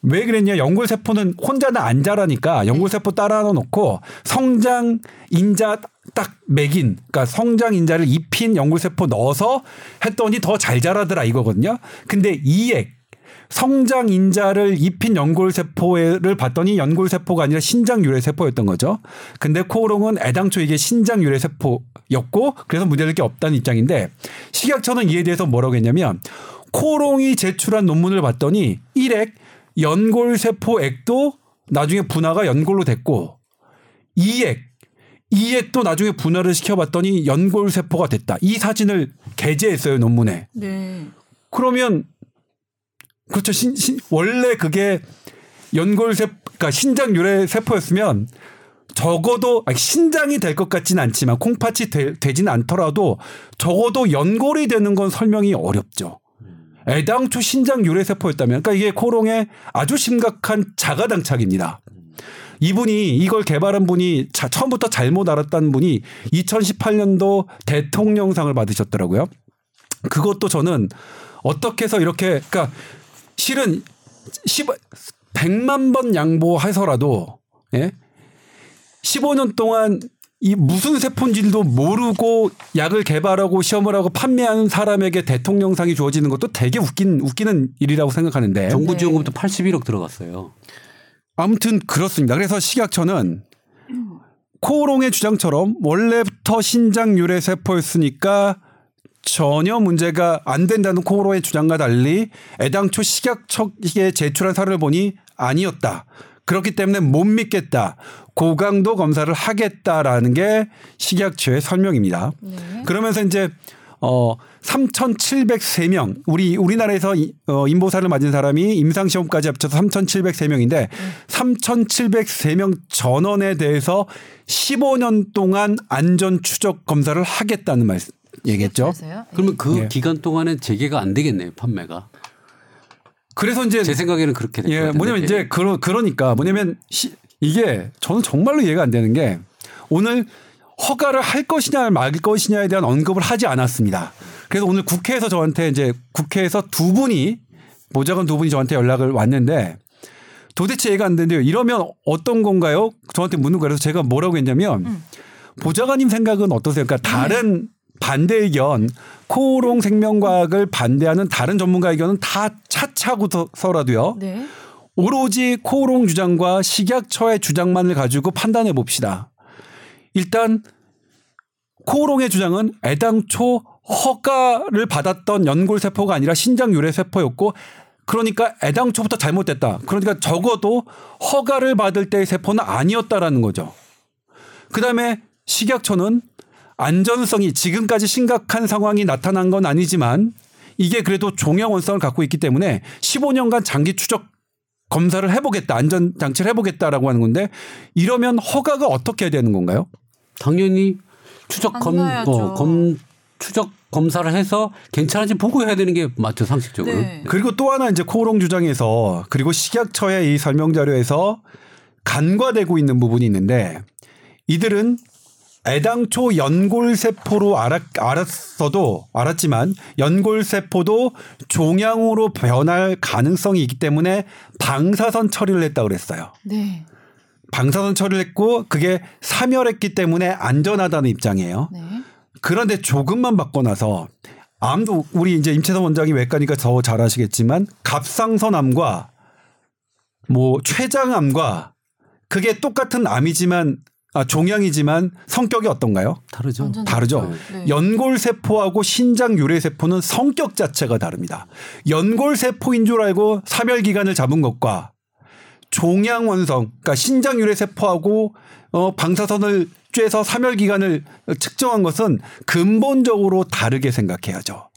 왜 그랬냐? 연골 세포는 혼자는 안 자라니까 연골 세포 따라 놓고 성장 인자 딱 매긴 그러니까 성장 인자를 입힌 연골 세포 넣어서 했더니 더 잘 자라더라 이거거든요. 근데 이액 성장 인자를 입힌 연골 세포를 봤더니 연골 세포가 아니라 신장 유래 세포였던 거죠. 근데 코오롱은 애당초 이게 신장 유래 세포였고 그래서 문제될 게 없다는 입장인데 식약처는 이에 대해서 뭐라고 했냐면 코오롱이 제출한 논문을 봤더니 1액 연골 세포액도 나중에 분화가 연골로 됐고 2액 2액도 나중에 분화를 시켜봤더니 연골 세포가 됐다. 이 사진을 게재했어요 논문에. 네. 그러면 그렇죠. 신, 신, 원래 그게 연골세 그러니까 신장 유래 세포였으면 적어도 아니, 신장이 될 것 같지는 않지만 콩팥이 되, 되지는 않더라도 적어도 연골이 되는 건 설명이 어렵죠. 애당초 신장 유래 세포였다면 그러니까 이게 코롱의 아주 심각한 자가당착입니다. 이분이 이걸 개발한 분이 자, 처음부터 잘못 알았다는 분이 2018년도 대통령상을 받으셨더라고요. 그것도 저는 어떻게 해서 이렇게 그러니까 실은 10, 100만 번 양보해서라도 예? 15년 동안 이 무슨 세포인지도 모르고 약을 개발하고 시험을 하고 판매하는 사람에게 대통령상이 주어지는 것도 되게 웃긴 웃기는 일이라고 생각하는데 정부 네. 지원금도 81억 들어갔어요. 아무튼 그렇습니다. 그래서 식약처는 코오롱의 주장처럼 원래부터 신장 유래 세포였으니까 전혀 문제가 안 된다는 코오롱의 주장과 달리 애당초 식약처에 제출한 사료를 보니 아니었다. 그렇기 때문에 못 믿겠다. 고강도 검사를 하겠다라는 게 식약처의 설명입니다. 네. 그러면서 이제 어 3,703명 우리 우리나라에서 이- 어, 인보사를 맞은 사람이 임상 시험까지 합쳐서 3,703명인데 3,703명 전원에 대해서 15년 동안 안전 추적 검사를 하겠다는 말씀 얘기했죠. 그러면 그 예. 기간 동안은 재개가 안 되겠네요, 판매가. 그래서 이제 제 생각에는 그렇게 될것 예. 뭐냐면 이제 그러, 그러니까 뭐냐면 시, 이게 저는 정말로 이해가 안 되는 게 오늘 허가를 할 것이냐 말 것이냐에 대한 언급을 하지 않았습니다. 그래서 오늘 국회에서 저한테 이제 국회에서 두 분이 보좌관 두 분이 저한테 연락을 왔는데 도대체 이해가 안 되는데요. 이러면 어떤 건가요? 저한테 묻는 거예요. 그래서 제가 뭐라고 했냐면 보좌관님 생각은 어떠세요? 그러니까 다른 반대 의견, 코오롱 생명과학을 반대하는 다른 전문가 의견은 다 차차고서라도요. 네. 오로지 코오롱 주장과 식약처의 주장만을 가지고 판단해 봅시다. 일단 코오롱의 주장은 애당초 허가를 받았던 연골 세포가 아니라 신장 유래 세포였고 그러니까 애당초부터 잘못됐다. 그러니까 적어도 허가를 받을 때의 세포는 아니었다라는 거죠. 그다음에 식약처는 안전성이 지금까지 심각한 상황이 나타난 건 아니지만 이게 그래도 종양원성을 갖고 있기 때문에 15년간 장기 추적 검사를 해보겠다 안전 장치를 해보겠다라고 하는 건데 이러면 허가가 어떻게 되는 건가요? 당연히 추적 안 검. 어, 검 추적 검사를 해서 괜찮은지 보고 해야 되는 게 맞죠 상식적으로. 네. 그리고 또 하나 이제 코오롱 주장에서 그리고 식약처의 이 설명 자료에서 간과되고 있는 부분이 있는데 이들은 애당초 연골세포로 알았, 알았어도 알았지만 연골세포도 종양으로 변할 가능성이 있기 때문에 방사선 처리를 했다고 그랬어요. 네. 방사선 처리를 했고 그게 사멸했기 때문에 안전하다는 입장이에요. 네. 그런데 조금만 받고 나서 암도 우리 이제 임채선 원장이 외과니까 더 잘 아시겠지만 갑상선암과 뭐 췌장암과 그게 똑같은 암이지만 아 종양이지만 성격이 어떤가요? 다르죠. 다르죠. 네. 연골 세포하고 신장 유래 세포는 성격 자체가 다릅니다. 연골 세포인 줄 알고 사멸 기간을 잡은 것과 종양 원성, 그러니까 신장 유래 세포하고 어 방사선을 쬐서 사멸 기간을 측정한 것은 근본적으로 다르게 생각해야죠.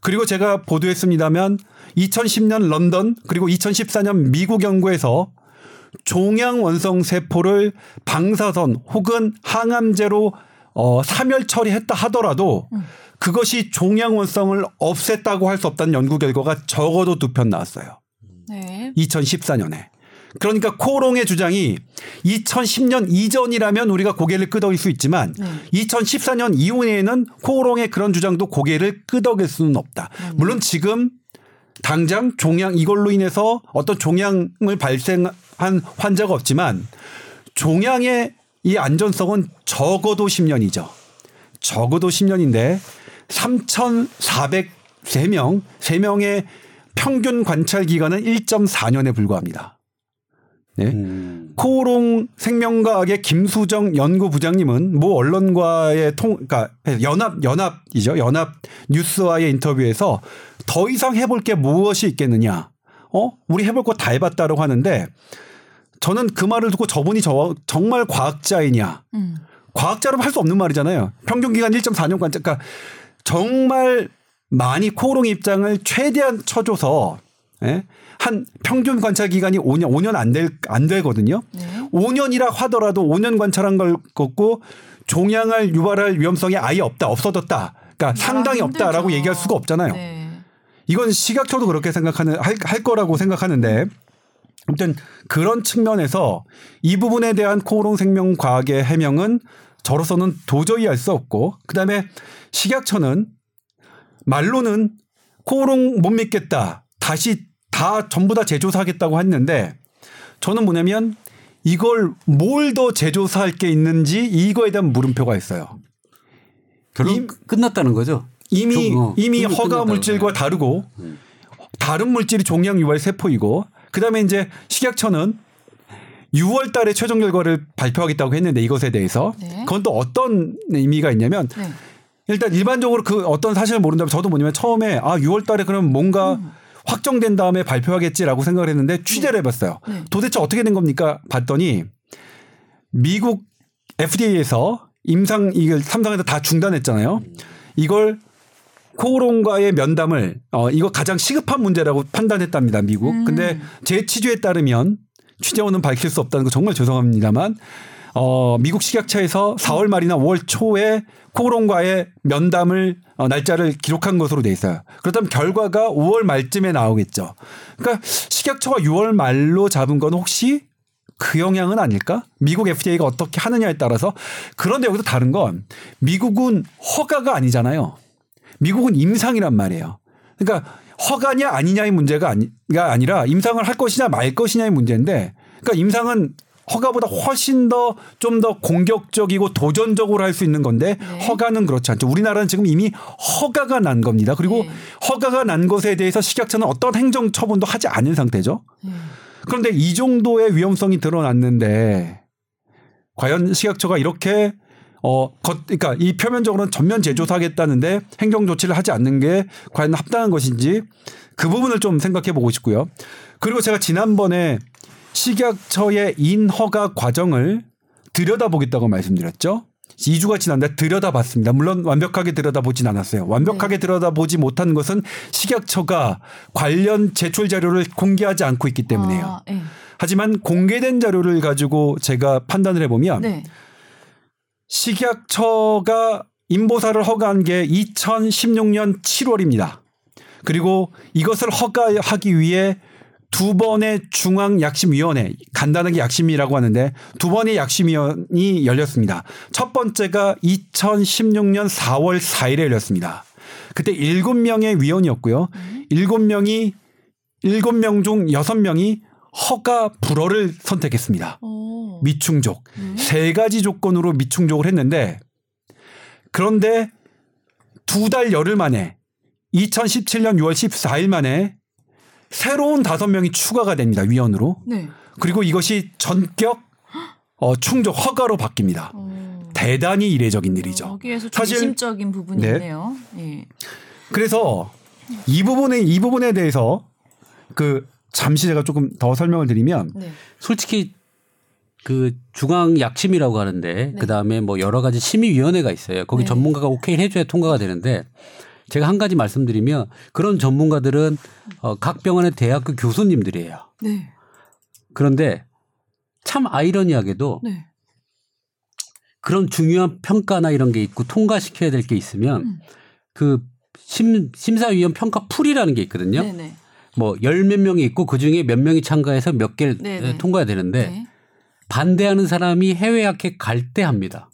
그리고 제가 보도했습니다만 2010년 런던 그리고 2014년 미국 연구에서 종양 원성 세포를 방사선 혹은 항암제로 어, 사멸 처리했다 하더라도 그것이 종양 원성을 없앴다고 할 수 없다는 연구 결과가 적어도 두 편 나왔어요. 네. 2014년에. 그러니까 코롱의 주장이 2010년 이전이라면 우리가 고개를 끄덕일 수 있지만 네. 2014년 이후에는 코롱의 그런 주장도 고개를 끄덕일 수는 없다. 물론 지금 당장 종양 이걸로 인해서 어떤 종양을 발생한 환자가 없지만 종양의 이 안전성은 적어도 10년이죠. 적어도 10년인데 3,403명, 3명의 평균 관찰 기간은 1.4년에 불과합니다. 네. 음. 코오롱 생명과학의 김수정 연구부장님은 모 언론과의 통, 그러니까 연합 연합이죠 연합 뉴스와의 인터뷰에서 더 이상 해볼 게 무엇이 있겠느냐, 어, 우리 해볼 거 다 해봤다라고 하는데 저는 그 말을 듣고 저분이 저 정말 과학자이냐, 음. 과학자로 할 수 없는 말이잖아요. 평균 기간 1.4년 관찰, 그러니까 정말 많이 코오롱 입장을 최대한 쳐줘서 예? 한 평균 관찰 기간이 5년, 5년 안 될, 안 되거든요. 네. 5년이라 하더라도 5년 관찰한 걸 걷고 종양을 유발할 위험성이 아예 없다, 없어졌다. 그러니까 상당히 없다라고 힘들죠. 얘기할 수가 없잖아요. 네. 이건 시각처도 그렇게 생각하는 할, 할 거라고 생각하는데 아무튼 그런 측면에서 이 부분에 대한 코오롱 생명 과학의 해명은 저로서는 도저히 할수 없고 그다음에 식약처는 말로는 코오롱 못 믿겠다. 다시 다 전부 다 재조사하겠다고 했는데 저는 뭐냐면 이걸 뭘 더 재조사할 게 있는지 이거에 대한 물음표가 있어요. 결론 이- 끝났다는 거죠. 이미 종- 어, 이미 허가. 물질과 다르고 다른 물질이 종양 유발 세포이고 그다음에 이제 식약처는 6월 달에 최종 결과를 발표하겠다고 했는데 이것에 대해서 네. 그건 또 어떤 의미가 있냐면 네. 일단 일반적으로 그 어떤 사실을 모른다면 저도 뭐냐면 처음에 아 6월 달에 그럼 뭔가 음. 확정된 다음에 발표하겠지라고 생각을 했는데 취재를 해봤어요. 네. 도대체 어떻게 된 겁니까? 봤더니 미국 FDA에서 임상 이걸 삼상에서 다 중단했잖아요. 이걸 코오롱과의 면담을 어 이거 가장 시급한 문제라고 판단했답니다 미국. 음. 근데 제 취재에 따르면 취재원은 밝힐 수 없다는 거 정말 죄송합니다만 어 미국 식약처에서 4월 말이나 5월 초에 코오롱과의 면담을 어, 날짜를 기록한 것으로 돼 있어요. 그렇다면 결과가 5월 말쯤에 나오겠죠. 그러니까 식약처가 6월 말로 잡은 건 혹시 그 영향은 아닐까? 미국 FDA가 어떻게 하느냐에 따라서 그런데 여기서 다른 건 미국은 허가가 아니잖아요. 미국은 임상이란 말이에요. 그러니까 허가냐 아니냐의 문제가 아니 가 아니라 임상을 할 것이냐 말 것이냐의 문제인데 그러니까 임상은 허가보다 훨씬 더 좀 더 공격적이고 도전적으로 할 수 있는 건데 네. 허가는 그렇지 않죠. 우리나라는 지금 이미 허가가 난 겁니다. 그리고 네. 허가가 난 것에 대해서 식약처는 어떤 행정 처분도 하지 않은 상태죠. 네. 그런데 이 정도의 위험성이 드러났는데 과연 식약처가 이렇게 어, 겉, 그러니까 이 표면적으로는 전면 재조사하겠다는데 행정 조치를 하지 않는 게 과연 합당한 것인지 그 부분을 좀 생각해 보고 싶고요. 그리고 제가 지난번에 식약처의 인허가 과정을 들여다보겠다고 말씀드렸죠. 2주가 지났는데 들여다봤습니다. 물론 완벽하게 들여다보진 않았어요. 완벽하게 들여다보지 못한 것은 식약처가 관련 제출 자료를 공개하지 않고 있기 때문에요. 아, 네. 하지만 공개된 자료를 가지고 제가 판단을 해보면 네. 식약처가 인보사를 허가한 게 2016년 7월입니다. 그리고 이것을 허가하기 위해 두 번의 중앙 약심위원회, 간단하게 약심이라고 하는데 두 번의 약심위원이 열렸습니다. 첫 번째가 2016년 4월 4일에 열렸습니다. 그때 7명의 위원이었고요. 7명이 7명 중 6명이 허가 불허를 선택했습니다. 오. 미충족. 세 가지 조건으로 미충족을 했는데 그런데 두 달 열흘 만에 2017년 6월 14일 만에 새로운 다섯 명이 추가가 됩니다. 위원으로. 네. 그리고 이것이 전격 어, 충족 허가로 바뀝니다. 오. 대단히 이례적인 일이죠. 여기에서 사실- 중심적인 부분이 네. 있네요. 예. 그래서 이 부분에 이 부분에 대해서 그 잠시 제가 조금 더 설명을 드리면 네. 솔직히 그 중앙 약심이라고 하는데 네. 그 다음에 뭐 여러 가지 심의위원회가 있어요. 거기 네. 전문가가 오케이 해줘야 통과가 되는데 제가 한 가지 말씀드리면 그런 전문가들은 어, 각 병원의 대학교 교수님들이에요. 네. 그런데 참 아이러니하게도 네. 그런 중요한 평가나 이런 게 있고 통과시켜야 될 게 있으면 음. 그 심, 심사위원 평가 풀이라는 게 있거든요. 네네. 뭐 열 몇 명이 있고 그 중에 몇 명이 참가해서 몇 개를 네네. 통과해야 되는데 네. 반대하는 사람이 해외 학회 갈 때 합니다.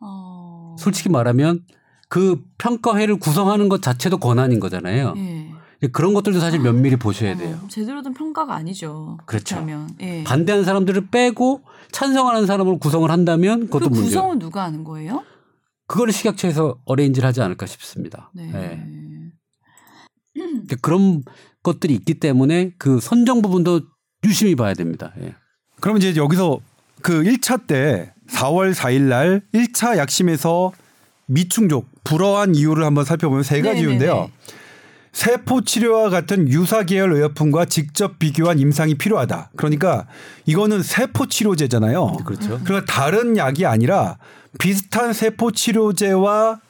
어. 솔직히 말하면 그 평가회를 구성하는 것 자체도 권한인 거잖아요. 예. 그런 것들도 사실 면밀히 보셔야 돼요. 어, 제대로 된 평가가 아니죠. 그렇죠. 예. 반대하는 사람들을 빼고 찬성하는 사람으로 구성을 한다면 그 그것도 문제. 구성은 누가 하는 거예요? 그거를 식약처에서 어레인지를 하지 않을까 싶습니다. 네. 예. 그러니까 그런 것들이 있기 때문에 그 선정 부분도 유심히 봐야 됩니다. 예. 그럼 이제 여기서 그 1차 때 4월 4일 날 1차 약심에서 미충족 불어한 이유를 한번 살펴보면 세 가지 네네네. 이유인데요. 세포 치료와 같은 유사 계열 의약품과 직접 비교한 임상이 필요하다. 그러니까 이거는 세포 치료제잖아요. 그렇죠. 그러니까 다른 약이 아니라 비슷한 세포 치료제와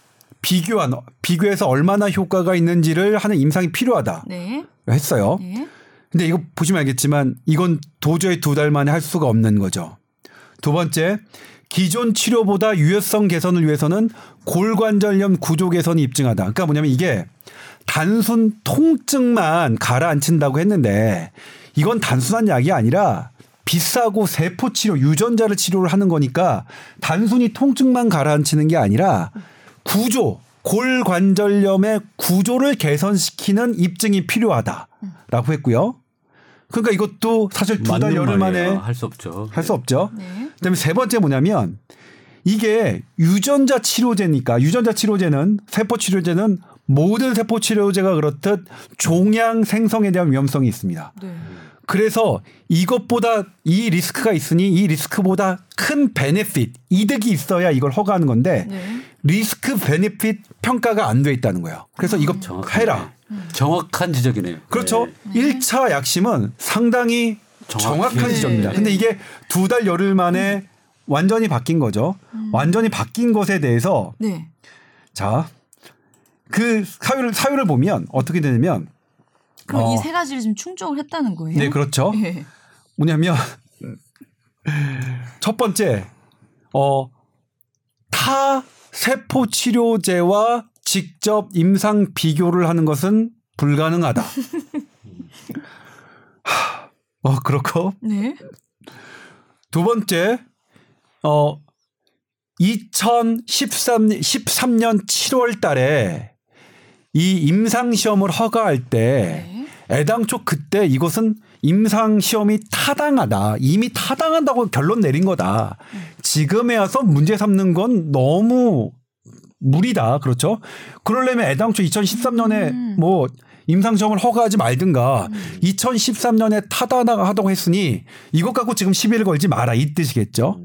비교한 비교해서 얼마나 효과가 있는지를 하는 임상이 필요하다. 네. 했어요. 네. 근데 이거 보시면 알겠지만 이건 도저히 두 달 만에 할 수가 없는 거죠. 두 번째, 기존 치료보다 유효성 개선을 위해서는 골관절염 구조 개선이 입증하다. 그러니까 뭐냐면 이게 단순 통증만 가라앉힌다고 했는데 이건 단순한 약이 아니라 비싸고 세포 치료, 유전자를 치료를 하는 거니까 단순히 통증만 가라앉히는 게 아니라 구조, 골관절염의 구조를 개선시키는 입증이 필요하다라고 했고요. 그러니까 이것도 사실 두 달 열흘 만에. 할 수 없죠. 할 수 없죠. 네. 그다음에 세 번째 뭐냐면 이게 유전자 치료제니까 유전자 치료제는 세포 치료제는 모든 세포 치료제가 그렇듯 종양 생성에 대한 위험성이 있습니다. 네. 그래서 이것보다 이 리스크가 있으니 이 리스크보다 큰 베네핏 이득이 있어야 이걸 허가하는 건데 네. 리스크 베네핏 평가가 안 돼 있다는 거예요. 그래서 이거 정확하네. 해라. 정확한 지적이네요. 그렇죠. 네. 일 1차 약심은 상당히 정확히. 정확한 네. 지적입니다. 근데 이게 두 달 열흘 만에 완전히 바뀐 거죠. 완전히 바뀐 것에 대해서 네. 자, 그 사유를 사유를 보면 어떻게 되냐면 그럼 어. 이세 가지를 지금 충족을 했다는 거예요? 네, 그렇죠. 예. 뭐냐면 첫 번째 어 타 세포 치료제와 직접 임상 비교를 하는 것은 불가능하다. (laughs) 하, 어 그렇고 네. 두 번째 어 2013 13년 7월 달에 이 임상 시험을 허가할 때 네. 애당초 그때 이것은 임상 시험이 타당하다. 이미 타당한다고 결론 내린 거다. 지금에 와서 문제 삼는 건 너무 무리다. 그렇죠? 그러려면 애당초 2013년에 음. 뭐 임상 시험을 허가하지 말든가 2013년에 타당하다고 했으니 이것 갖고 지금 시비를 걸지 마라 이 뜻이겠죠.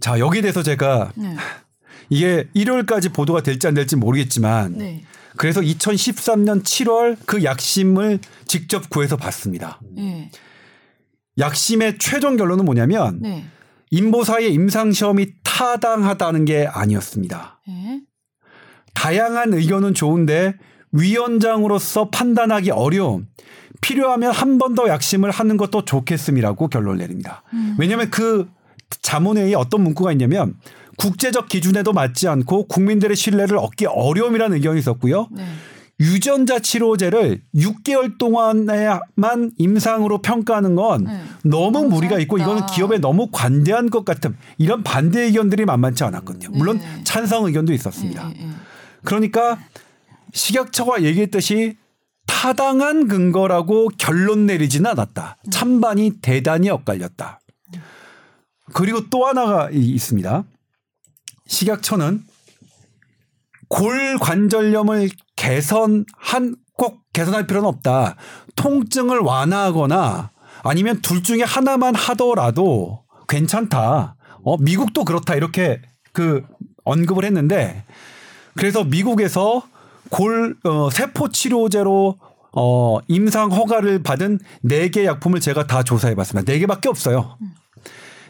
자, 여기에 대해서 제가 네. 이게 일요일까지 보도가 될지 안 될지 모르겠지만 네. 그래서 2013년 7월 그 약심을 직접 구해서 봤습니다. 네. 약심의 최종 결론은 뭐냐면 네. 인보사의 임상 시험이 타당하다는 게 아니었습니다. 네. 다양한 의견은 좋은데 위원장으로서 판단하기 어려움. 필요하면 한 번 더 약심을 하는 것도 좋겠음이라고 결론을 내립니다. 왜냐하면 그 자문회의에 어떤 문구가 있냐면 국제적 기준에도 맞지 않고 국민들의 신뢰를 얻기 어려움이라는 의견이 있었고요. 네. 유전자 치료제를 6개월 동안에만 임상으로 평가하는 건 네. 너무 너무 무리가 있고. 이거는 기업에 너무 관대한 것 같은 이런 반대 의견들이 만만치 않았거든요. 물론 네. 찬성 의견도 있었습니다. 네, 네, 네. 그러니까 식약처가 얘기했듯이 타당한 근거라고 결론 내리지는 않았다. 찬반이 대단히 엇갈렸다. 그리고 또 하나가 이- 있습니다. 식약처는 골관절염을 개선한 꼭 개선할 필요는 없다. 통증을 완화하거나 아니면 둘 중에 하나만 하더라도 괜찮다. 어, 미국도 그렇다. 이렇게 그 언급을 했는데 그래서 미국에서 골 어, 세포 치료제로 어, 임상 허가를 받은 네 개 약품을 제가 다 조사해 봤습니다. 네 개밖에 없어요.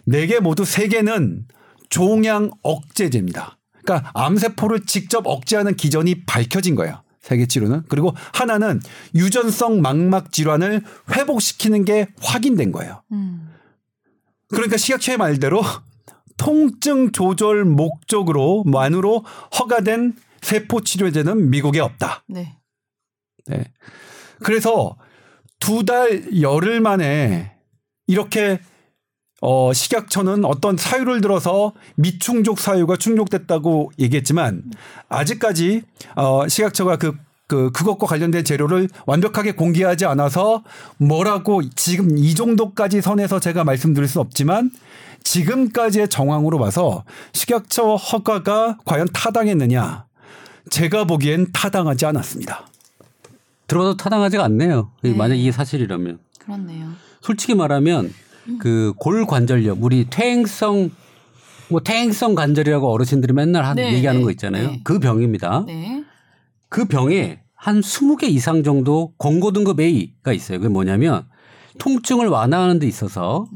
네 개 모두 세 개는 종양 억제제입니다. 그러니까 암세포를 직접 억제하는 기전이 밝혀진 거예요. 세계 치료는. 그리고 하나는 유전성 망막 질환을 회복시키는 게 확인된 거예요. 음. 그러니까 식약처의 말대로 통증 조절 목적으로 만으로 허가된 세포 치료제는 미국에 없다. 네. 네. 그래서 두 달 열흘 만에 이렇게 어 식약처는 어떤 사유를 들어서 미충족 사유가 충족됐다고 얘기했지만 아직까지 어 식약처가 그, 그 그것과 관련된 재료를 완벽하게 공개하지 않아서 뭐라고 지금 이 정도까지 선에서 제가 말씀드릴 수 없지만 지금까지의 정황으로 봐서 식약처 허가가 과연 타당했느냐 제가 보기엔 타당하지 않았습니다. 들어도 타당하지가 않네요. 네. 만약 이게 사실이라면. 그렇네요. 솔직히 말하면 그 골관절염 우리 퇴행성 뭐 퇴행성 관절이라고 어르신들이 맨날 한 네, 얘기하는 네, 거 있잖아요. 네. 그 병입니다. 네. 그 병에 한 20개 이상 정도 권고 등급 A가 있어요. 그게 뭐냐면 통증을 완화하는 데 있어서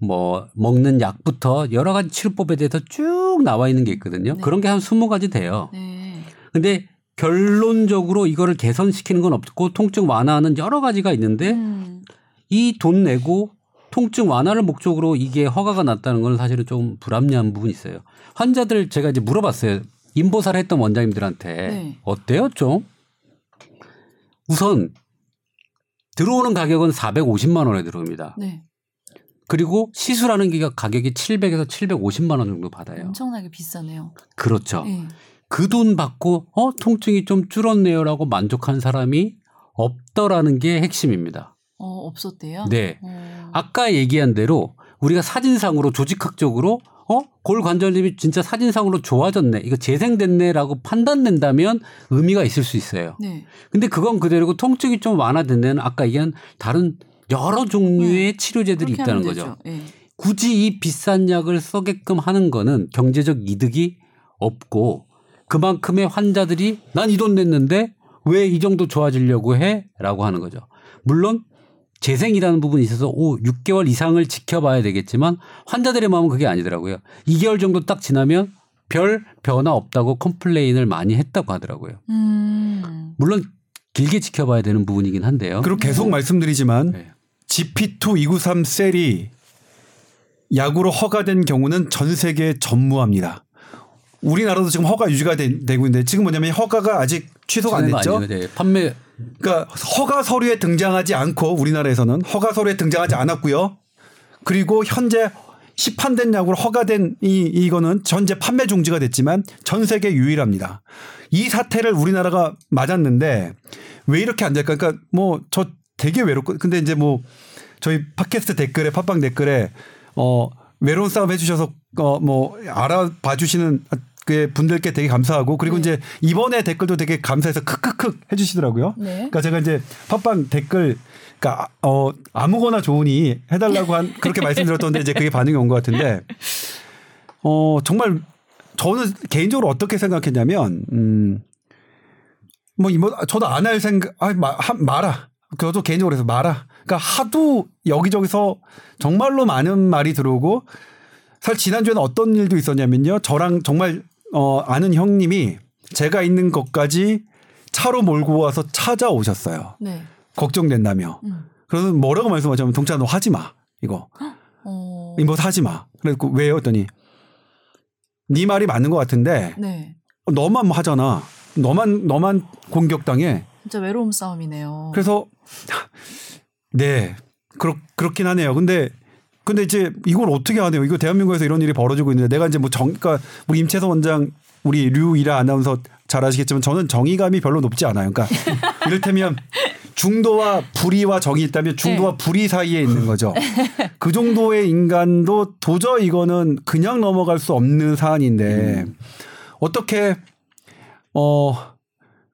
뭐 먹는 약부터 여러 가지 치료법에 대해서 쭉 나와 있는 게 있거든요. 네. 그런 게 한 20가지 돼요. 네. 근데 결론적으로 이거를 개선시키는 건 없고 통증 완화하는 여러 가지가 있는데 음. 이돈 내고 통증 완화를 목적으로 이게 허가가 났다는 건 사실은 좀 불합리한 부분이 있어요. 환자들 제가 이제 물어봤어요. 인보사를 했던 원장님들한테 네. 어때요 좀? 우선 들어오는 가격은 450만 원에 들어옵니다. 네. 그리고 시술하는 게 가격이 700에서 750만 원 정도 받아요. 엄청나게 비싸네요. 그렇죠. 네. 그돈 받고 어 통증이 좀 줄었네요라고 만족한 사람이 없더라는 게 핵심입니다. 어, 없었대요. 네. 어. 아까 얘기한 대로 우리가 사진상으로 조직학적으로 어 골관절염이 진짜 사진상으로 좋아졌네 이거 재생됐네라고 판단된다면 의미가 있을 수 있어요. 네. 근데 그건 그대로고 통증이 좀 완화된 데는 아까 얘기한 다른 여러 종류의 치료제들이 그렇게 있다는 거죠. 네. 굳이 이 비싼 약을 써게끔 하는 거는 경제적 이득이 없고 그만큼의 환자들이 난 이 돈 냈는데 왜 이 정도 좋아지려고 해? 라고 하는 거죠. 물론 재생이라는 부분이 있어서 오 6개월 이상을 지켜봐야 되겠지만 환자들의 마음은 그게 아니더라고요. 2개월 정도 딱 지나면 별 변화 없다고 컴플레인을 많이 했다고 하더라고요. 음. 물론 길게 지켜봐야 되는 부분이긴 한데요. 그리고 계속 말씀드리지만 네. GP2 293 셀이 약으로 허가된 경우는 전 세계에 전무합니다. 우리나라도 지금 허가 유지가 되, 고 있는데 지금 뭐냐면 허가가 아직 취소가 안 됐죠. 네. 판매 그러니까 허가 서류에 등장하지 않고 우리나라에서는 허가 서류에 등장하지 않았고요. 그리고 현재 시판된 약으로 허가된 이 이거는 전제 판매 중지가 됐지만 전 세계 유일합니다. 이 사태를 우리나라가 맞았는데 왜 이렇게 안 될까? 그러니까 뭐 저 되게 외롭고 근데 이제 뭐 저희 팟캐스트 댓글에 팟빵 댓글에 어 외로운 싸움 해주셔서 어 뭐 알아봐 주시는 그 분들께 되게 감사하고 그리고 네. 이제 이번에 댓글도 되게 감사해서 크크크 해주시더라고요. 네. 그러니까 제가 이제 팟빵 댓글 그러니까 어 아무거나 좋으니 해달라고 한 그렇게 말씀드렸던데 이제 그게 반응이 온 것 같은데 어 정말 저는 개인적으로 어떻게 생각했냐면 음뭐 이뭐 저도 안 할 생각 아 마, 하- 마라 저도 개인적으로 해서 마라 그러니까 하도 여기저기서 정말로 많은 말이 들어오고 사실 지난주에는 어떤 일도 있었냐면요 저랑 정말 어 아는 형님이 제가 있는 것까지 차로 몰고 와서 찾아오셨어요. 네. 걱정된다며. 음. 그래서 뭐라고 말씀하자면 동찬 너 하지 마. 이거. 어. 이뭐 하지 마. 그래서 왜요? 했더니 네 말이 맞는 것 같은데 네. 너만 뭐 하잖아. 너만 너만 공격당해. 진짜 외로움 싸움이네요. 그래서 네 그렇 그렇긴 하네요. 근데 근데 이제 이걸 어떻게 하네요? 이거 대한민국에서 이런 일이 벌어지고 있는데 내가 이제 뭐 정, 그러니까 우리 임채선 원장, 우리 류이라 아나운서 잘 아시겠지만 저는 정의감이 별로 높지 않아요. 그러니까 (laughs) 이를테면 중도와 불의와 정이 있다면 중도와 네. 불의 사이에 있는 거죠. (laughs) 그 정도의 인간도 도저히 이거는 그냥 넘어갈 수 없는 사안인데 어떻게 어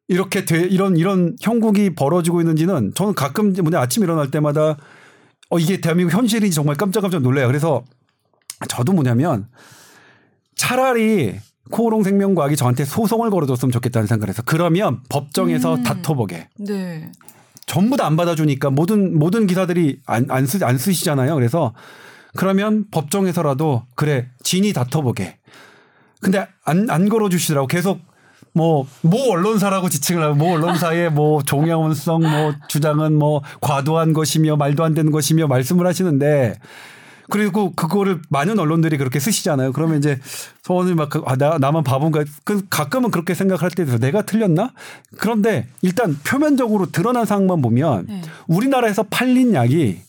이렇게 돼 이런 이런 형국이 벌어지고 있는지는 저는 가끔 뭐냐 아침 일어날 때마다 어 이게 대한민국 현실인지 정말 깜짝깜짝 놀래요. 그래서 저도 뭐냐면 차라리 코오롱 생명과학이 저한테 소송을 걸어줬으면 좋겠다는 생각을 해서 그러면 법정에서 음. 다퉈보게 네. 전부 다 안 받아주니까 모든 모든 기사들이 안 안 쓰 안 쓰시잖아요. 그래서 그러면 법정에서라도 그래 진이 다퉈보게. 근데 안, 안 걸어주시더라고. 계속 뭐, 모 언론사라고 지칭을 하고, 모 언론사의 뭐 종양원성 뭐 주장은 뭐 과도한 것이며 말도 안 되는 것이며 말씀을 하시는데 그리고 그거를 많은 언론들이 그렇게 쓰시잖아요. 그러면 이제 소원을 막, 그, 아, 나, 나만 바본가. 그 가끔은 그렇게 생각할 때도 있어요. 내가 틀렸나? 그런데 일단 표면적으로 드러난 상황만 보면 네. 우리나라에서 팔린 약이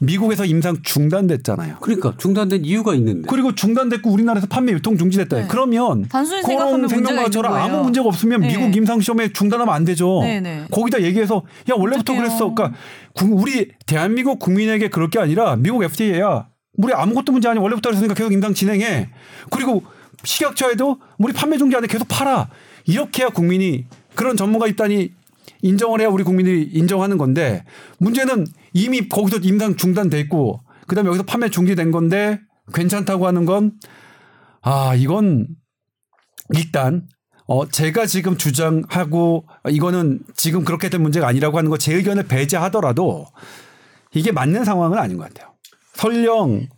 미국에서 임상 중단됐잖아요. 그러니까 중단된 이유가 있는데. 그리고 중단됐고 우리나라에서 판매 유통 중지됐다. 네. 그러면 단순히 그런 생명과처럼 아무. 문제가 없으면 네. 미국 임상 시험에 중단하면 안 되죠. 네, 네. 거기다 얘기해서 야 원래부터 어떡해요. 그랬어. 그러니까 구- 우리 대한민국 국민에게 그럴 게 아니라 미국 FDA야. 우리 아무것도 문제 아니 원래부터 그랬으니까 계속 임상 진행해. 그리고 식약처에도 우리 판매 중지 안에 계속 팔아. 이렇게 해야 국민이 그런 전문가 집단이 인정을 해야 우리 국민들이 인정하는 건데 문제는 이미 거기서 임상 중단돼 있고 그다음에 여기서 판매 중지된 건데 괜찮다고 하는 건 아, 이건 일단 어 제가 지금 주장하고 이거는 지금 그렇게 된 문제가 아니라고 하는 거 제 의견을 배제하더라도 이게 맞는 상황은 아닌 것 같아요. 설령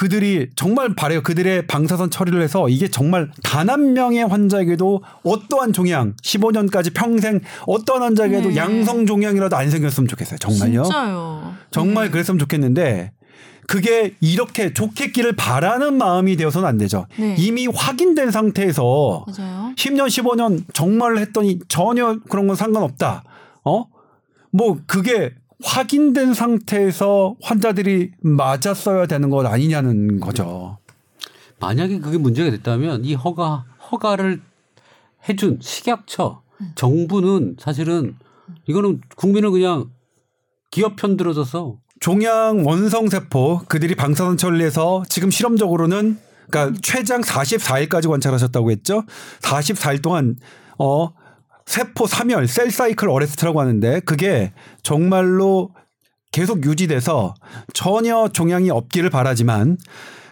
그들이 정말 바래요. 그들의 방사선 처리를 해서 이게 정말 단 한 명의 환자에게도 어떠한 종양 15년까지 평생 어떠한 환자에게도 네. 양성 종양이라도 안 생겼으면 좋겠어요. 정말요. 진짜요. 정말 네. 그랬으면 좋겠는데 그게 이렇게 좋겠기를 바라는 마음이 되어서는 안 되죠. 네. 이미 확인된 상태에서 맞아요. 10년, 15년 정말 했더니 전혀 그런 건 상관없다. 어? 뭐 그게 확인된 상태에서 환자들이 맞았어야 되는 것 아니냐는 거죠. 만약에 그게 문제가 됐다면 이 허가 허가를 해준 식약처 음. 정부는 사실은 이거는 국민을 그냥 기업 편 들어줘서 종양 원성 세포 그들이 방사선 처리해서 지금 실험적으로는 그러니까 최장 44일까지 관찰하셨다고 했죠. 44일 동안 어 세포 사멸 셀 사이클 어레스트라고 하는데 그게 정말로 계속 유지돼서 전혀 종양이 없기를 바라지만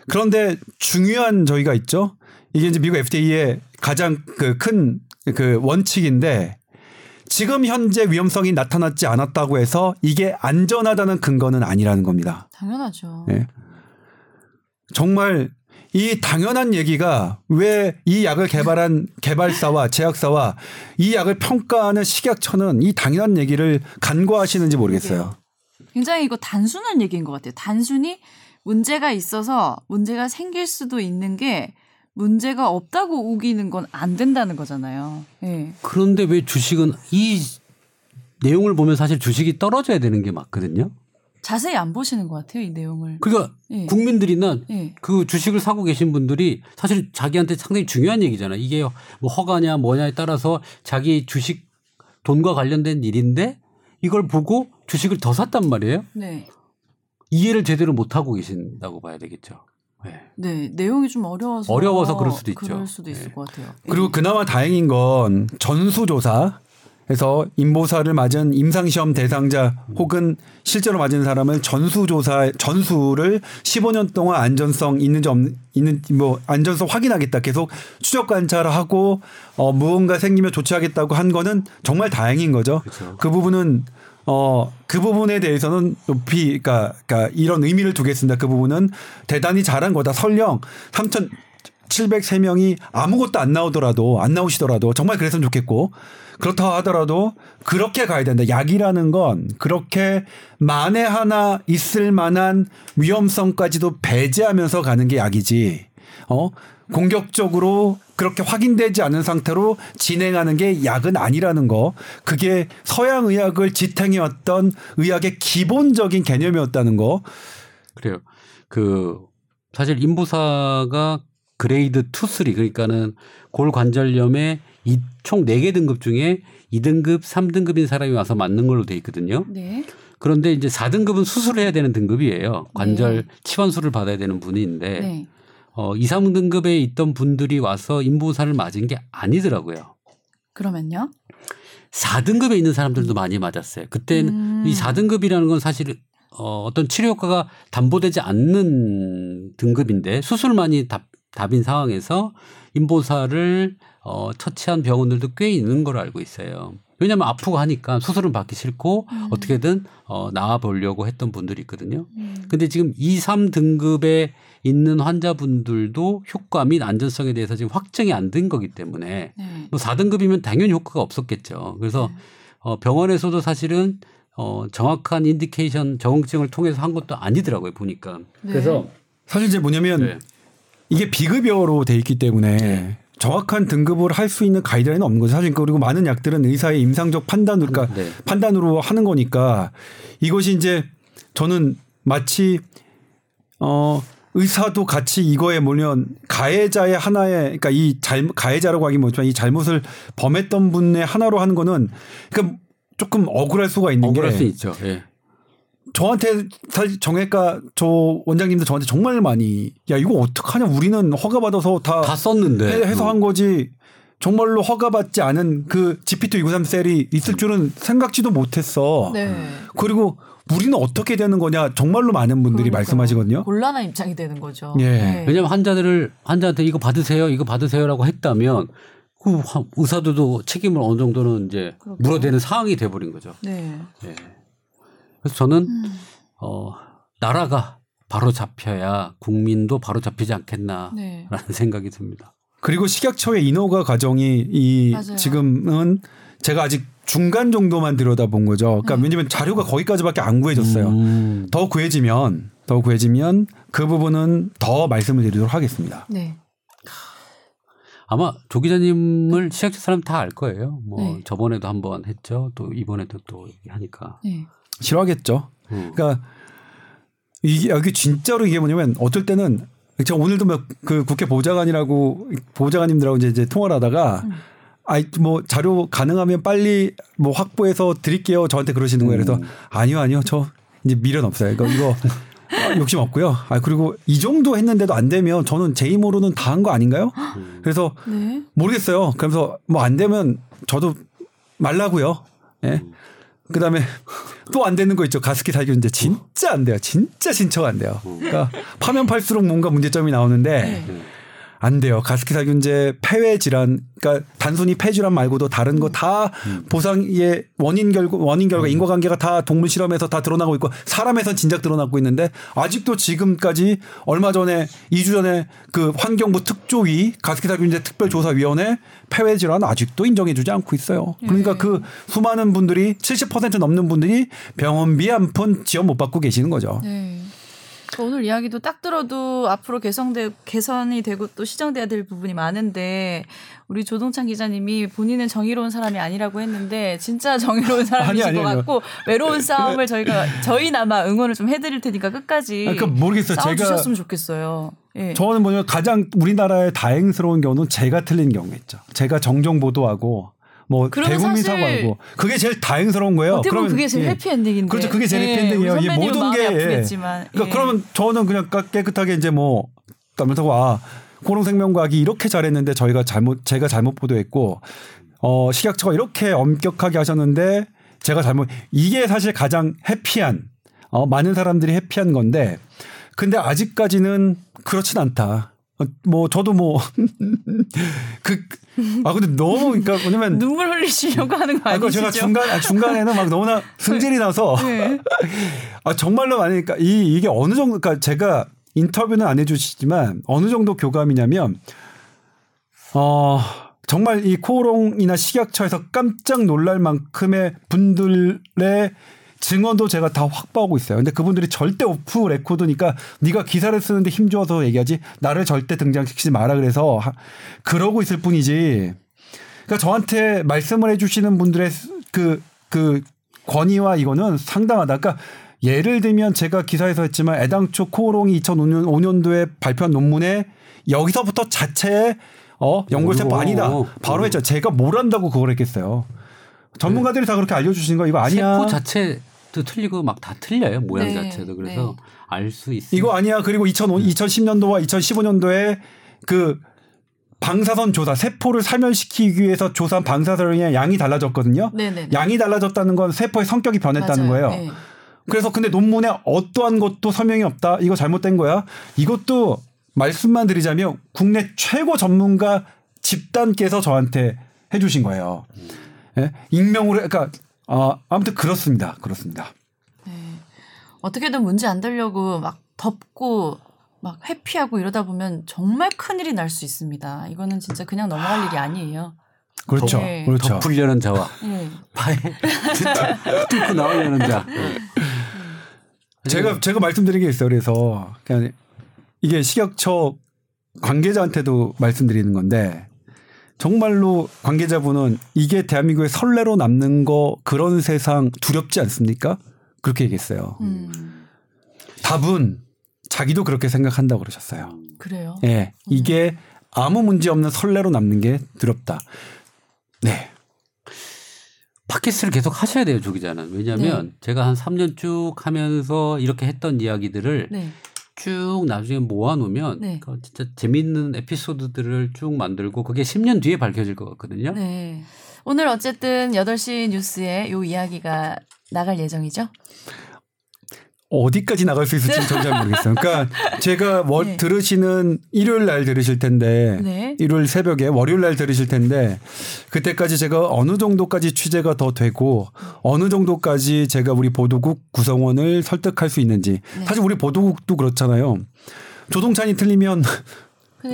그런데 중요한 저희가 있죠. 이게 이제 미국 FDA의 가장 그큰그 원칙인데 지금 현재 위험성이 나타났지 않았다고 해서 이게 안전하다는 근거는 아니라는 겁니다. 당연하죠. 예. 정말 이 당연한 얘기가 왜 이 약을 개발한 개발사와 제약사와 이 약을 평가하는 식약처는 이 당연한 얘기를 간과하시는지 모르겠어요. 굉장히 이거 단순한 얘기인 것 같아요. 단순히 문제가 있어서 문제가 생길 수도 있는 게 문제가 없다고 우기는 건 안 된다는 거잖아요. 예. 그런데 왜 주식은 이 내용을 보면 사실 주식이 떨어져야 되는 게 맞거든요. 자세히 안 보시는 것 같아요, 이 내용을. 그러니까 예. 국민들이나 예. 그 주식을 사고 계신 분들이 사실 자기한테 상당히 중요한 얘기잖아 요. 이게 뭐 허가냐 뭐냐에 따라서 자기 주식 돈과 관련된 일인데 이걸 보고 주식을 더 샀단 말이에요. 네. 이해를 제대로 못 하고 계신다고 봐야 되겠죠. 네. 네, 내용이 좀 어려워서 어려워서 그럴 수도 있죠. 그럴 수도 있을 네. 것 같아요. 예. 그리고 그나마 다행인 건 전수조사 에서 임보사를 맞은 임상시험 대상자 혹은 실제로 맞은 사람을 전수조사 전수를 15년 동안 안전성 있는지 없 있는 뭐 안전성 확인하겠다 계속 추적 관찰하고 어 무언가 생기면 조치하겠다고 한 거는 정말 다행인 거죠. 그렇죠. 그 부분은 어, 그 부분에 대해서는 높이, 그러니까, 그러니까 이런 의미를 두겠습니다. 그 부분은 대단히 잘한 거다. 설령 3,703명이 아무것도 안 나오더라도, 안 나오시더라도 정말 그랬으면 좋겠고, 그렇다고 하더라도 그렇게 가야 된다. 약이라는 건 그렇게 만에 하나 있을 만한 위험성까지도 배제하면서 가는 게 약이지. 어? 공격적으로 그렇게 확인되지 않은 상태로 진행하는 게 약은 아니라는 거. 그게 서양 의학을 지탱해왔던 의학의 기본적인 개념이었다는 거. 그래요. 그 사실 인보사가 그레이드 2, 3 그러니까는 골관절염의 이총 4개 등급 중에 2등급, 3등급인 사람이 와서 맞는 걸로 돼 있거든요. 네. 그런데 이제 4등급은 수술을 해야 되는 등급이에요. 관절 네. 치환술을 받아야 되는 분인데 네. 어, 2, 3등급에 있던 분들이 와서 인보사를 맞은 게 아니더라고요. 그러면요? 4등급에 있는 사람들도 많이 맞았어요. 그때는 음. 이 4등급이라는 건 사실 어, 어떤 치료 효과가 담보되지 않는 등급인데 수술만이 답, 답인 상황에서 인보사를 어, 처치한 병원들도 꽤 있는 걸로 알고 있어요. 왜냐하면 아프고 하니까 수술은 받기 싫고 어떻게든 어, 나아 보려고 했던 분들이 있거든요. 근데 지금 2, 3등급에 있는 환자분들도 효과 및 안전성에 대해서 지금 확정이 안 된 거기 때문에 네. 뭐 4등급이면 당연히 효과가 없었겠죠. 그래서 어, 병원에서도 사실은 어, 정확한 indication 적응증을 통해서 한 것도 아니더라고요 보니까. 네. 그래서 사실 이제 뭐냐면 네. 이게 비급여로 돼 있기 때문에 정확한 등급을 할 수 있는 가이드라인은 없는 거죠. 사실 그리고 많은 약들은 의사의 임상적 판단, 그러니까 네. 판단으로 하는 거니까 이것이 이제 저는 마치 어 의사도 같이 이거에 몰면 가해자의 하나의 그러니까 이 잘 가해자라고 하긴 뭐지만 이 잘못을 범했던 분의 하나로 하는 거는 그러니까 조금 억울할 수가 있는 억울할 게수 있죠. 예. 저한테 사실 정외과 저 원장님도 저한테 정말 많이 야 이거 어떡하냐 우리는 허가 받아서 다, 다 썼는데 해- 해서 어. 한 거지 정말로 허가 받지 않은 그 GPT-293 셀이 있을 줄은 생각지도 못했어. 네. 그리고 우리는 어떻게 되는 거냐 정말로 많은 분들이 그러니까요. 말씀하시거든요. 곤란한 입장이 되는 거죠. 예. 네. 왜냐하면 환자들을 환자한테 이거 받으세요, 이거 받으세요라고 했다면 그 화- 의사들도 책임을 어느 정도는 이제 그렇죠. 물어대는 상황이 돼버린 거죠. 네. 예. 그래서 저는 음. 어 나라가 바로 잡혀야 국민도 바로 잡히지 않겠나라는 네. (laughs) 생각이 듭니다. 그리고 식약처의 인허가 과정이 이 맞아요. 지금은 제가 아직 중간 정도만 들여다본 거죠. 그러니까 네. 왜냐면 자료가 거기까지밖에 안 구해졌어요. 음. 더 구해지면 더 구해지면 그 부분은 더 말씀을 드리도록 하겠습니다. 네. 아마 조 기자님을 시작자 사람 다 알 거예요. 뭐 네. 저번에도 한번 했죠. 또 이번에도 또 하니까. 네. 싫어하겠죠. 음. 그러니까 이게 여기 진짜로 이게 뭐냐면 어떨 때는 제가 오늘도 뭐그 국회 보좌관이라고 보좌관님들하고 이제, 이제 통화를 하다가 음. 아이 뭐 자료 가능하면 빨리 뭐 확보해서 드릴게요. 저한테 그러시는 거예요. 그래서 음. 아니요 아니요 저 이제 미련 없어요. 이거 이거 (laughs) 아, 욕심 없고요. 아 그리고 이 정도 했는데도 안 되면 저는 제 힘으로는 다 한 거 아닌가요? 음. 그래서 네. 모르겠어요. 그래서 뭐 안 되면 저도 말라고요. 예. 그다음에 또 안 되는 거 있죠. 가습기 살균제 진짜 안 돼요. 진짜 신청 안 돼요. 그러니까 파면 팔수록 뭔가 문제점이 나오는데 네. 안 돼요. 가습기 살균제 폐회 질환 그러니까 단순히 폐 질환 말고도 다른 거다 보상의 원인 결과 원인 결과 인과관계가 다 동물 실험에서 다 드러나고 있고 사람에선 진작 드러나고 있는데 아직도 지금까지 얼마 전에 2주 전에 그 환경부 특조위 가습기 살균제 특별조사위원회 폐회 질환 아직도 인정해주지 않고 있어요. 그러니까 네. 그 수많은 분들이 70% 넘는 분들이 병원비 한 푼 지원 못 받고 계시는 거죠. 네. 오늘 이야기도 딱 들어도 앞으로 개성돼 개선이 되고 또 시정돼야 될 부분이 많은데 우리 조동찬 기자님이 본인은 정의로운 사람이 아니라고 했는데 진짜 정의로운 사람이신 아니, 것. 같고 외로운 싸움을 저희가 저희나마 응원을 좀 해드릴 테니까 끝까지 그러니까 모르겠어요. 제가 싸워주셨으면 좋겠어요. 예. 저는 뭐냐면 가장 우리나라의 다행스러운 경우는 제가 틀린 경우겠죠. 제가 정정 보도하고 뭐 대국민 사실 사과하고 그게 제일 다행스러운 거예요. 어떻게 보면 그게 제일 예. 해피엔딩인데. 그렇죠. 그게 제일 예, 해피엔딩이에요. 이 모든 게 아프겠지만. 그러니까 예. 그러면 저는 그냥 깨- 깨끗하게 이제 뭐 따면서 와 고롱생명과학이 이렇게 잘했는데 저희가 잘못 제가 잘못 보도했고 어 식약처가 이렇게 엄격하게 하셨는데 제가 잘못 이게 사실 가장 해피한 어 많은 사람들이 해피한 건데 근데 아직까지는 그렇진 않다. 어, 뭐 저도 뭐 (laughs) 그 아 근데 너무 그러니까 뭐냐면 눈물 흘리시려고 하는 거 아, 그 아니시죠? 제가 중간 아, 중간에는 막 너무나 승질이 나서 네. (laughs) 아 정말로 많으니까 이 이게 어느 정도 그러니까 제가 인터뷰는 안 해주시지만 어느 정도 교감이냐면 어 정말 이 코롱이나 식약처에서 깜짝 놀랄 만큼의 분들의 증언도 제가 다 확보하고 있어요. 근데 그분들이 절대 오프 레코드니까 네가 기사를 쓰는데 힘줘서 얘기하지 나를 절대 등장시키지 마라 그래서 하- 그러고 있을 뿐이지. 그러니까 저한테 말씀을 해주시는 분들의 그, 그 권위와 이거는 상당하다. 그러니까 예를 들면 제가 기사에서 했지만 애당초 코오롱이 2005년 5년도에 발표한 논문에 여기서부터 자체의 어 연골세포 오, 아니다. 오. 바로 했죠. 제가 뭘 한다고 그걸 했겠어요. 전문가들이 다 그렇게 알려주신 거 이거 아니야. 세포 자체도 틀리고 막 다 틀려요 모양 네, 자체도 그래서 네. 알수 있어요. 이거 아니야. 그리고 2005, 2010년도와 2015년도에 그 방사선 조사, 세포를 사멸시키기 위해서 조사한 방사선의 양이 달라졌거든요. 네네. 양이 달라졌다는 건 세포의 성격이 변했다는 맞아요. 거예요. 네. 그래서 근데 논문에 어떠한 것도 설명이 없다. 이거 잘못된 거야. 이것도 말씀만 드리자면 국내 최고 전문가 집단께서 저한테 해주신 거예요. 예? 익명으로 그러니까 아, 아무튼 그렇습니다. 그렇습니다. 네. 어떻게든 문제 안 되려고 막 덮고 막 회피하고 이러다 보면 정말 큰 일이 날 수 있습니다. 이거는 진짜 그냥 넘어갈 일이 아니에요. 그렇죠. 네. 그렇죠. 덮으려는 자와 네. 파에 진짜 뚫고 나오려는 자. 제가 제가 말씀드린 게 있어요. 그래서 그냥 이게 식약처 관계자한테도 말씀드리는 건데 정말로 관계자분은 이게 대한민국의 선례로 남는 거 그런 세상 두렵지 않습니까? 그렇게 얘기했어요. 음, 답은 자기도 그렇게 생각한다고 그러셨어요. 그래요. 예. 이게 아무 문제 없는 선례로 남는 게 두렵다. 네. 팟캐스트를 계속 하셔야 돼요, 조 기자는. 왜냐하면 제가 한 3년 쭉 하면서 이렇게 했던 이야기들을 네. 쭉 나중에 모아놓으면 네. 그 진짜 재밌는 에피소드들을 쭉 만들고 그게 10년 뒤에 밝혀질 것 같거든요. 네. 오늘 어쨌든 8시 뉴스에 요 이야기가 나갈 예정이죠? 어디까지 나갈 수 있을지 는잘 모르겠어요. 그러니까 제가 월 네. 들으시는 일요일 날 들으실 텐데 네. 일요일 새벽에 월요일 날 들으실 텐데 그때까지 제가 어느 정도까지 취재가 더 되고 어느 정도까지 제가 우리 보도국 구성원을 설득할 수 있는지 네. 사실 우리 보도국도 그렇잖아요. 조동찬이 틀리면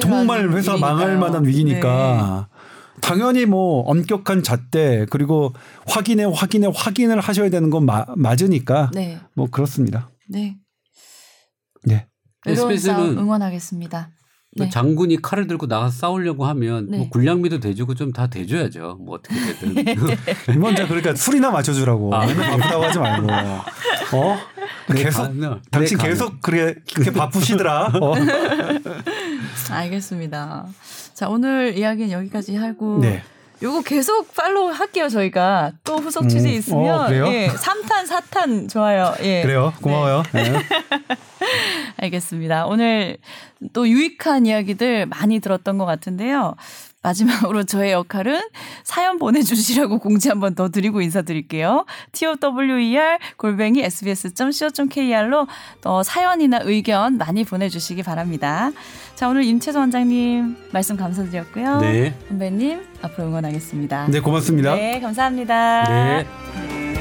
정말 회사. 망할 만한 위기니까 당연히 뭐 엄격한 잣대 그리고 확인해 확인해 확인을 하셔야 되는 건 마- 맞으니까 네. 뭐 그렇습니다. 네. 네. 외로운 SBS는 응원하겠습니다. 네. 장군이 칼을 들고 나가서 싸우려고 하면 네. 뭐 군량미도 대주고 좀 다 대줘야죠. 뭐 어떻게 되든. 먼저 (laughs) 그러니까 술이나 맞춰주라고 아. 맨날 바쁘다고 하지 말고 어 계속 가면, 당신 내 계속 그래 그렇게 바쁘시더라 어. (laughs) 알겠습니다. 자, 오늘 이야기는 여기까지 하고 네 요거 계속 팔로우 할게요, 저희가. 또 후속 취재 음, 있으면 어, 그래요? 예, 3탄, 4탄 좋아요. 예. 그래요 고마워요 네. (laughs) 알겠습니다. 오늘 또 유익한 이야기들 많이 들었던 것 같은데요. 마지막으로 저의 역할은 사연 보내주시라고 공지 한 번 더 드리고 인사드릴게요. tower 골뱅이 sbs.co.kr로 또 사연이나 의견 많이 보내주시기 바랍니다. 자 오늘 임채선 원장님 말씀 감사드렸고요. 네. 선배님 앞으로 응원하겠습니다. 네 고맙습니다. 네 감사합니다. 네.